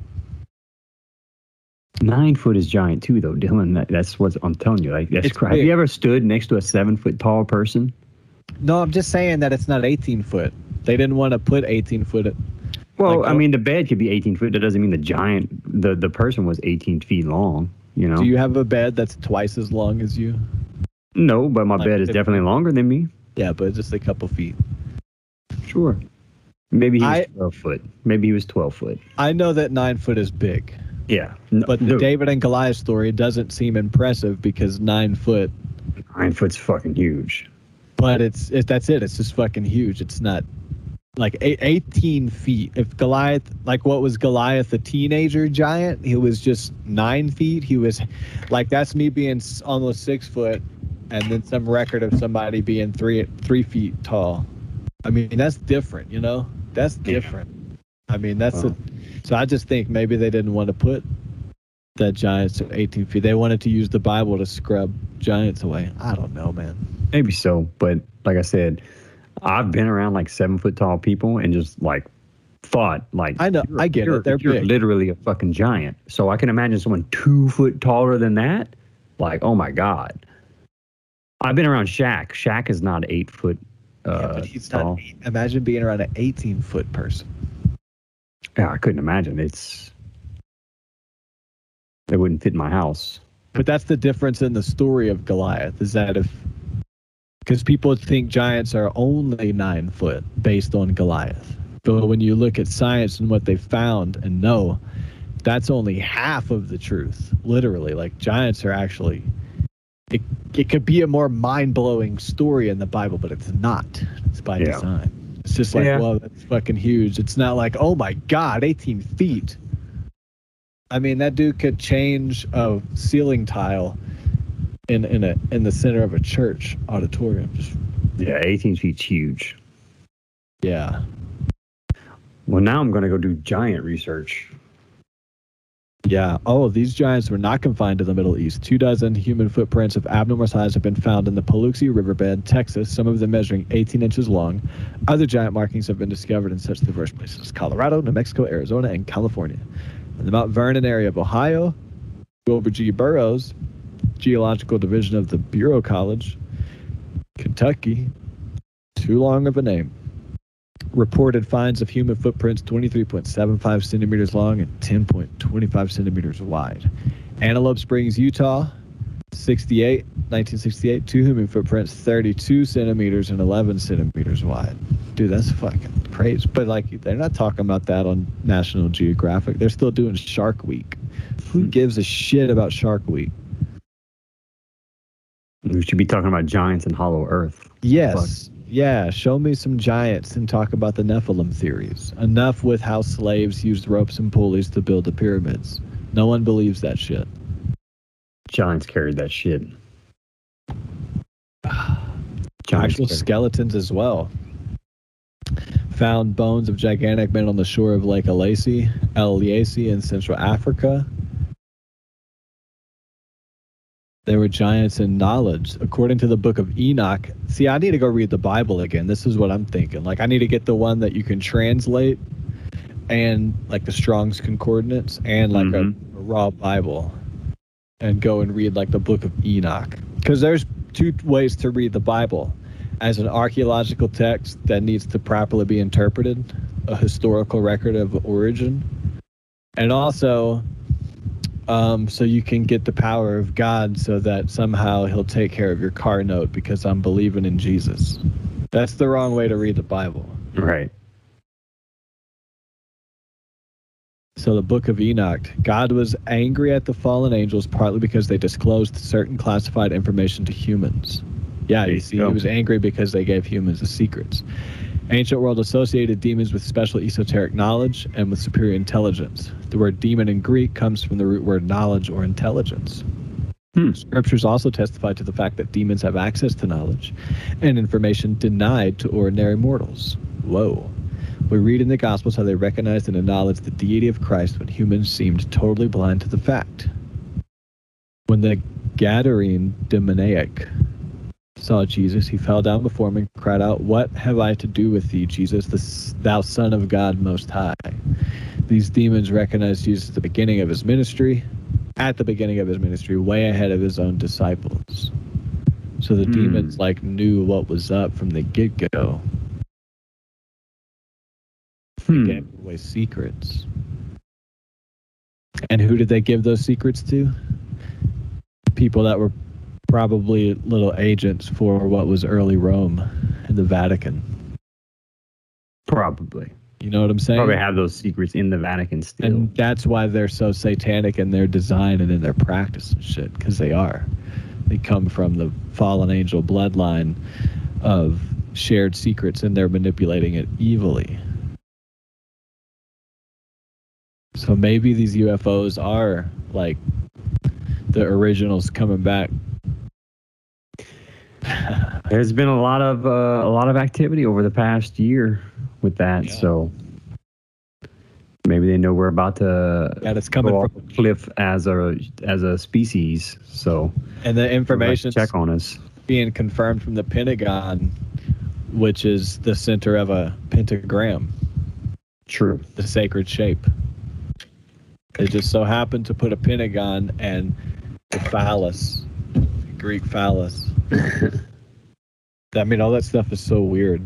Nine foot is giant too, though, Dylan. That, that's what I'm telling you. Like that's It's cra Have you ever stood next to a seven foot tall person? No, I'm just saying that it's not 18 foot. They didn't want to put 18 foot. Well, Like, I uh, mean, the bed could be 18 foot. That doesn't mean the giant, the the person was 18 feet long. You know? Do you have a bed that's twice as long as you? no, but my Like bed is definitely longer than me. Yeah, but it's just a couple feet. Sure. Maybe he was I- 12 foot. Maybe he was 12 foot. I know that nine foot is big, Yeah. No, but the dude, David and Goliath story doesn't seem impressive because nine foot. nine foot's fucking huge. But it's it, that's it. It's just fucking huge. It's not like eight, 18 feet. If Goliath, like what was Goliath, a teenager giant? He was just nine feet. He was like that's me being almost six foot, and then some record of somebody being three three feet tall. I mean that's different, you know. That's Yeah. different. I mean that's Wow. a, so I just think maybe they didn't want to put that giants at 18 feet. They wanted to use the Bible to scrub giants away. I don't know, man. Maybe so, but like I said, I've been around like seven foot tall people and just like thought like I know- I get it. you're- They're you're big. literally a fucking giant. So I can imagine someone two foot taller than that. Like, oh my god. I've been around Shaq. Shaq is not eight foot uh, yeah, but he's tall. not. eight- Imagine being around an 18 foot person. Yeah, I couldn't imagine. It's it wouldn't fit my house. But that's the difference in the story of Goliath is that if because people think giants are only nine foot based on Goliath, but when you look at science and what they found and know, that's only half of the truth. Literally, like giants are actually. It, it could be a more mind blowing story in the Bible, but it's not. It's by Yeah. design. It's just like, Yeah. well, that's fucking huge. It's not like, oh my God, 18 feet. I mean, that dude could change a ceiling tile in in a in the center of a church auditorium. Just Yeah, 18 feet's huge. yeah. Well, now I'm going to go do giant research. Yeah. Oh, these giants were not confined to the Middle East. Two dozen human footprints of abnormal size have been found in the Paluxy Riverbed, Texas, some of them measuring 18 inches long. Other giant markings have been discovered in such diverse places Colorado, New Mexico, Arizona, and California. In the Mount Vernon area of Ohio, Wilbur G. Burroughs, Geological Division of the Berea College, Kentucky, too long of a name, reported finds of human footprints 23.75 centimeters long and 10.25 centimeters wide. Antelope Springs, Utah, 68, 1968, two human footprints 32 centimeters and 11 centimeters wide. Dude, that's fucking crazy. But like, they're not talking about that on National Geographic. They're still doing Shark Week. Who hmm. gives a shit about Shark Week? We should be talking about giants and hollow earth. Yes. Yeah, show me some giants and talk about the Nephilim theories. Enough with how slaves used ropes and pulleys to build the pyramids. No one believes that shit. Giants carried that shit. (sighs) Actual carried- skeletons as well. Found bones of gigantic men on the shore of Lake Alacy, El in Central Africa. There were giants in knowledge. According to the book of Enoch, see, I need to go read the Bible again. This is what I'm thinking. Like, I need to get the one that you can translate and like the Strong's Concordance and like Mhm. a, a raw Bible and go and read like the book of Enoch. Because there's two ways to read the Bible as an archaeological text that needs to properly be interpreted, a historical record of origin, and also um, so you can get the power of God so that somehow he'll take care of your car note because I'm believing in Jesus. That's the wrong way to read the Bible. Right. So the book of Enoch, God was angry at the fallen angels partly because they disclosed certain classified information to humans. Yeah, you see, he was angry because they gave humans the secrets. Ancient world associated demons with special esoteric knowledge and with superior intelligence. The word demon in Greek comes from the root word knowledge or intelligence. Hmm. Scriptures also testify to the fact that demons have access to knowledge and information denied to ordinary mortals. Whoa. We read in the Gospels how they recognized and acknowledged the deity of Christ when humans seemed totally blind to the fact. When the Gadarene demoniac saw Jesus, he fell down before him and cried out, What have I to do with thee, Jesus, the, thou Son of God Most High? These demons recognized Jesus at the beginning of his ministry, at the beginning of his ministry, way ahead of his own disciples. So the Hmm. demons like knew what was up from the get go. Hmm. gave away secrets. And who did they give those secrets to? People that were probably little agents for what was early Rome and the Vatican. Probably. You know what I'm saying? Probably have those secrets in the Vatican still. and that's why they're so satanic in their design and in their practice and shit, because they are. They come from the fallen angel bloodline of shared secrets and they're manipulating it evilly. So maybe these UFOs are like the originals coming back. There's been a lot of uh, a lot of activity over the past year with that, Yeah. so maybe they know we're about to And it's coming off from a cliff as a as a species. So and the information check on us. being confirmed from the Pentagon, which is the center of a pentagram. True. the sacred shape. They just so happened to put a pentagon and the phallus, Greek phallus. (laughs) I mean, all that stuff is so weird.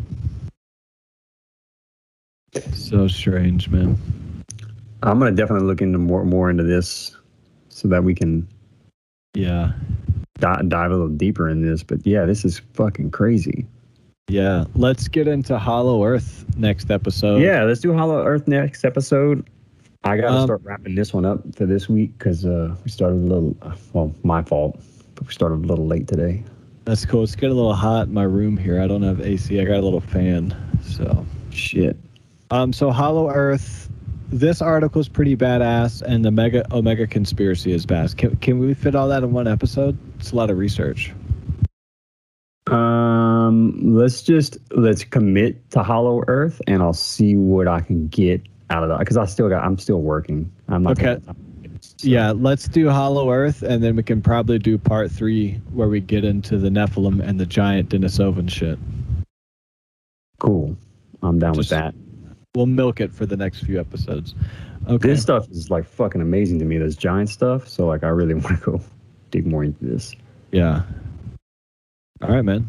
So strange, man. I'm gonna definitely look into more more into this so that we can Yeah. di- dive a little deeper in this. But yeah, this is fucking crazy. Yeah. Let's get into Hollow Earth next episode. Yeah, let's do Hollow Earth next episode. I gotta Um, start wrapping this one up for this week because uh, we started a little. Well, my fault, but we started a little late today. That's cool. It's getting a little hot in my room here. I don't have AC. I got a little fan. So. Shit. Um, so Hollow Earth, this article is pretty badass, and the Mega Omega conspiracy is badass. Can, can we fit all that in one episode? It's a lot of research. Um, let's just let's commit to Hollow Earth, and I'll see what I can get out of that because I still got. I'm still working. I'm not. Okay. Gonna, Yeah, let's do Hollow Earth, and then we can probably do part three where we get into the Nephilim and the giant Denisovan shit. Cool. I'm down with that. We'll milk it for the next few episodes. Okay. This stuff is like fucking amazing to me. This giant stuff. So like, I really (laughs) want to go dig more into this. Yeah. All right, man.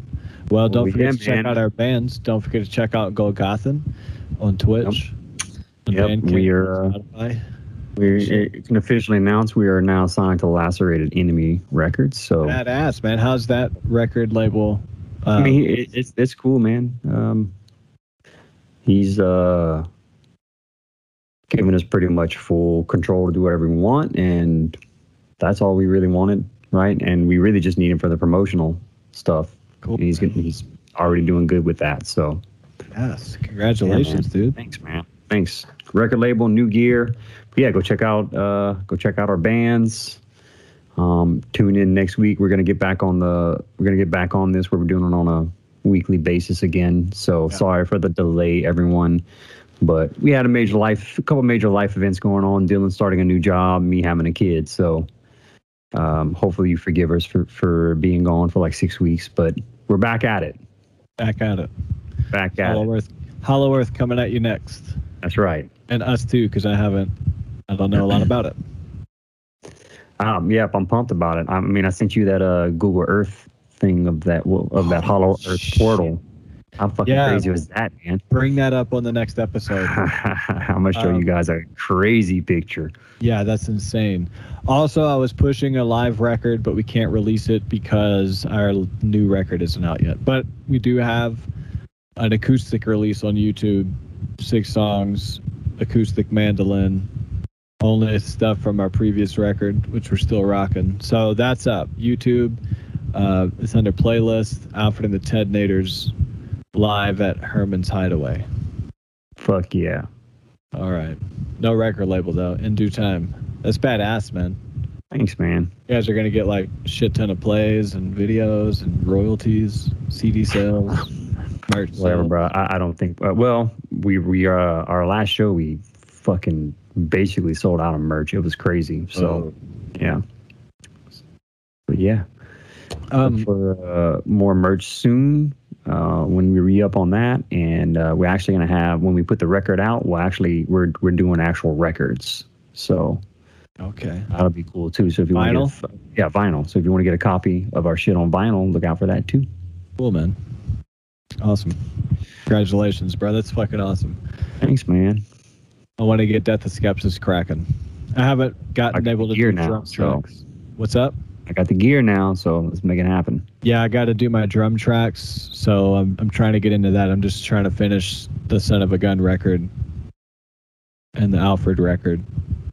Well, don't Well, forget yeah, to check man. out our bands. Don't forget to check out Golgothan on Twitch. on Yep, we are, uh. We can officially announce we are now signed to Lacerated Enemy Records. So Badass, man. How's that record label? Uh, I mean, it, it's it's cool, man. Um, he's uh giving us pretty much full control to do whatever we want, and that's all we really wanted, right? And we really just need him for the promotional stuff. cool. And he's he's already doing good with that. So Yes. Congratulations, Yeah, dude. thanks, man. Thanks. Record label, new gear. But yeah, go check out uh go check out our bands. Um, tune in next week. We're gonna get back on the. We're gonna get back on this where we're doing it on a weekly basis again. So sorry for the delay, everyone. But we had a major life, a couple major life events going on. Dylan starting a new job, me having a kid. So um, hopefully you forgive us for for being gone for like six weeks. But we're back at it. Back at it. Back at Hollow it. Earth. Hollow Earth coming at you next, That's right. and us too, because I haven't. I don't know a lot about it. (clears throat) Um, yep, I'm pumped about it. I mean, I sent you that uh, Google Earth thing of that of that Hollow Earth portal. How fucking Yeah. crazy was that, man? (laughs) Bring that up on the next episode. I'm gonna show Um, you guys a crazy picture. Yeah, that's insane. Also, I was pushing a live record, but we can't release it because our new record isn't out yet. But we do have an acoustic release on YouTube, six songs, acoustic mandolin, only stuff from our previous record, which we're still rocking. So that's up. YouTube. Uh, it's under playlist. Alfred and the Ted Naders live at Herman's Hideaway. Fuck yeah. All right. No record label though. In due time. That's badass, man. Thanks, man. You guys are gonna get like shit ton of plays and videos and royalties, CD sales, (laughs) merch. Whatever, sales. bro. I, I don't think. Uh, well, we we uh, our last show we fucking basically sold out of merch. It was crazy. So Oh. yeah. But yeah. Um, for uh, more merch soon uh, when we re up on that, and uh, we're actually gonna have when we put the record out. We'll actually we're we're doing actual records, so okay. that'll be cool too. So if you want Vinyl? to get yeah vinyl, so if you want to get a copy of our shit on vinyl, look out for that too. Cool, man. Awesome. Congratulations, bro. That's fucking awesome. Thanks, man. I want to get Death of Skepsis cracking. I haven't gotten I got able to gear do now, drum so- tracks. What's up? I got the gear now, so let's make it happen. Yeah, I got to do my drum tracks, so I'm I'm trying to get into that. I'm just trying to finish the Son of a Gun record and the Alfred record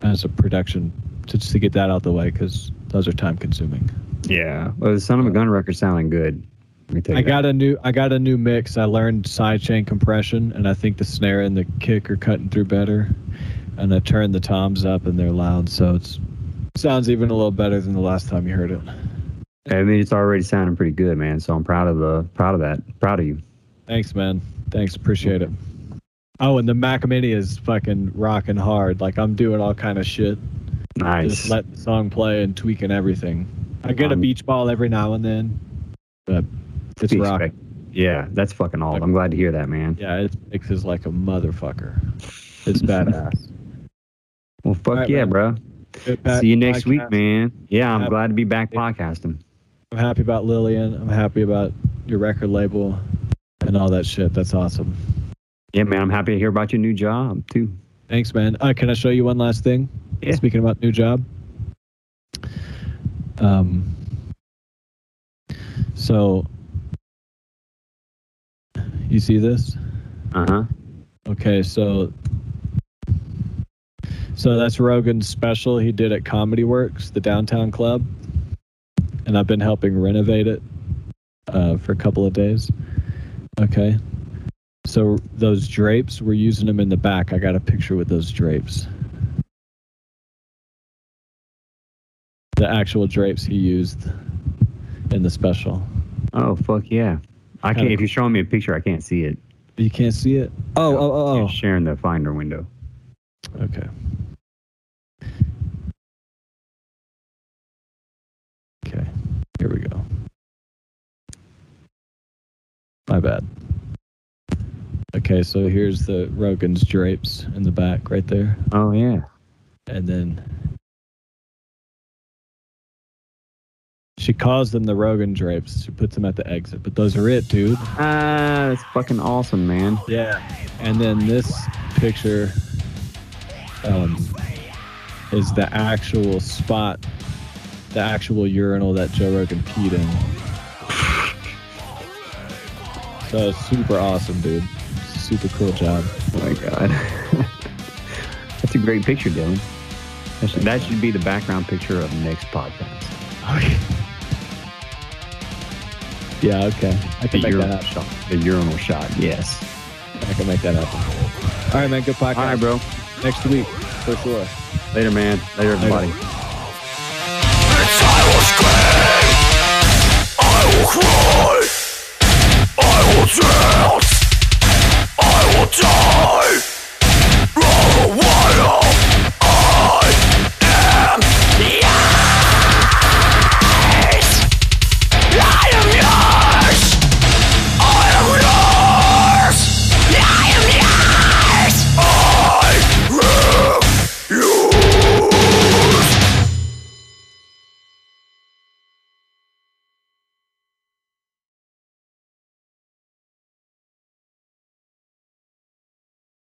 as a production, to, just to get that out the way because those are time consuming. Yeah, well, the Son of a Gun record sounding good. I that. got a new I got a new mix. I learned sidechain compression, and I think the snare and the kick are cutting through better. And I turned the toms up, and they're loud, so it's sounds even a little better than the last time you heard it. I mean, it's already sounding pretty good, man. So I'm proud of the proud of that. Proud of you. Thanks, man. Thanks, appreciate it. Oh, and the Mac Mini is fucking rocking hard. Like I'm doing all kind of shit. Nice. Just let the song play and tweaking everything. I get a Um, beach ball every now and then, but it's expect- Yeah, that's fucking all. I'm glad to hear that, man. Yeah, it mixes like a motherfucker. It's (laughs) badass. Well, fuck right, yeah, man. bro. See you next week, man. Yeah, I'm Happy- glad to be back podcasting. I'm happy about Lillian. I'm happy about your record label and all that shit. That's awesome. Yeah, man, I'm happy to hear about your new job too. Thanks, man. Uh, can I show you one last thing? Yeah. Speaking about new job. Um. So. You see this? Uh huh. Okay, so. So that's Rogan's special he did at Comedy Works, the downtown club, and I've been helping renovate it uh, for a couple of days. Okay. So those drapes, we're using them in the back. I got a picture with those drapes. The actual drapes he used in the special. Oh fuck yeah! I can't. If you're showing me a picture, I can't see it. You can't see it. Oh, oh, oh, You're oh. sharing the Finder window. oh. Okay. Okay. Here we go. My bad. Okay, so here's the Rogan's drapes in the back right there. Oh yeah. and then she calls them the Rogan drapes. She puts them at the exit, but those are it, dude. Ah, that's fucking awesome, man. Yeah. And then this picture um, is the actual spot, the actual urinal that Joe Rogan peed in. So super awesome, dude. Super cool job. Oh my god. (laughs) that's a great picture, Dylan. That should, that should be the background picture of next podcast. Okay. Yeah, okay. I can the make that up. Shot. The urinal shot. Yes. I can make that up. All right, man. Good podcast. All right, bro. Next week, for sure. Later, man. Later, everybody. die! Roll away!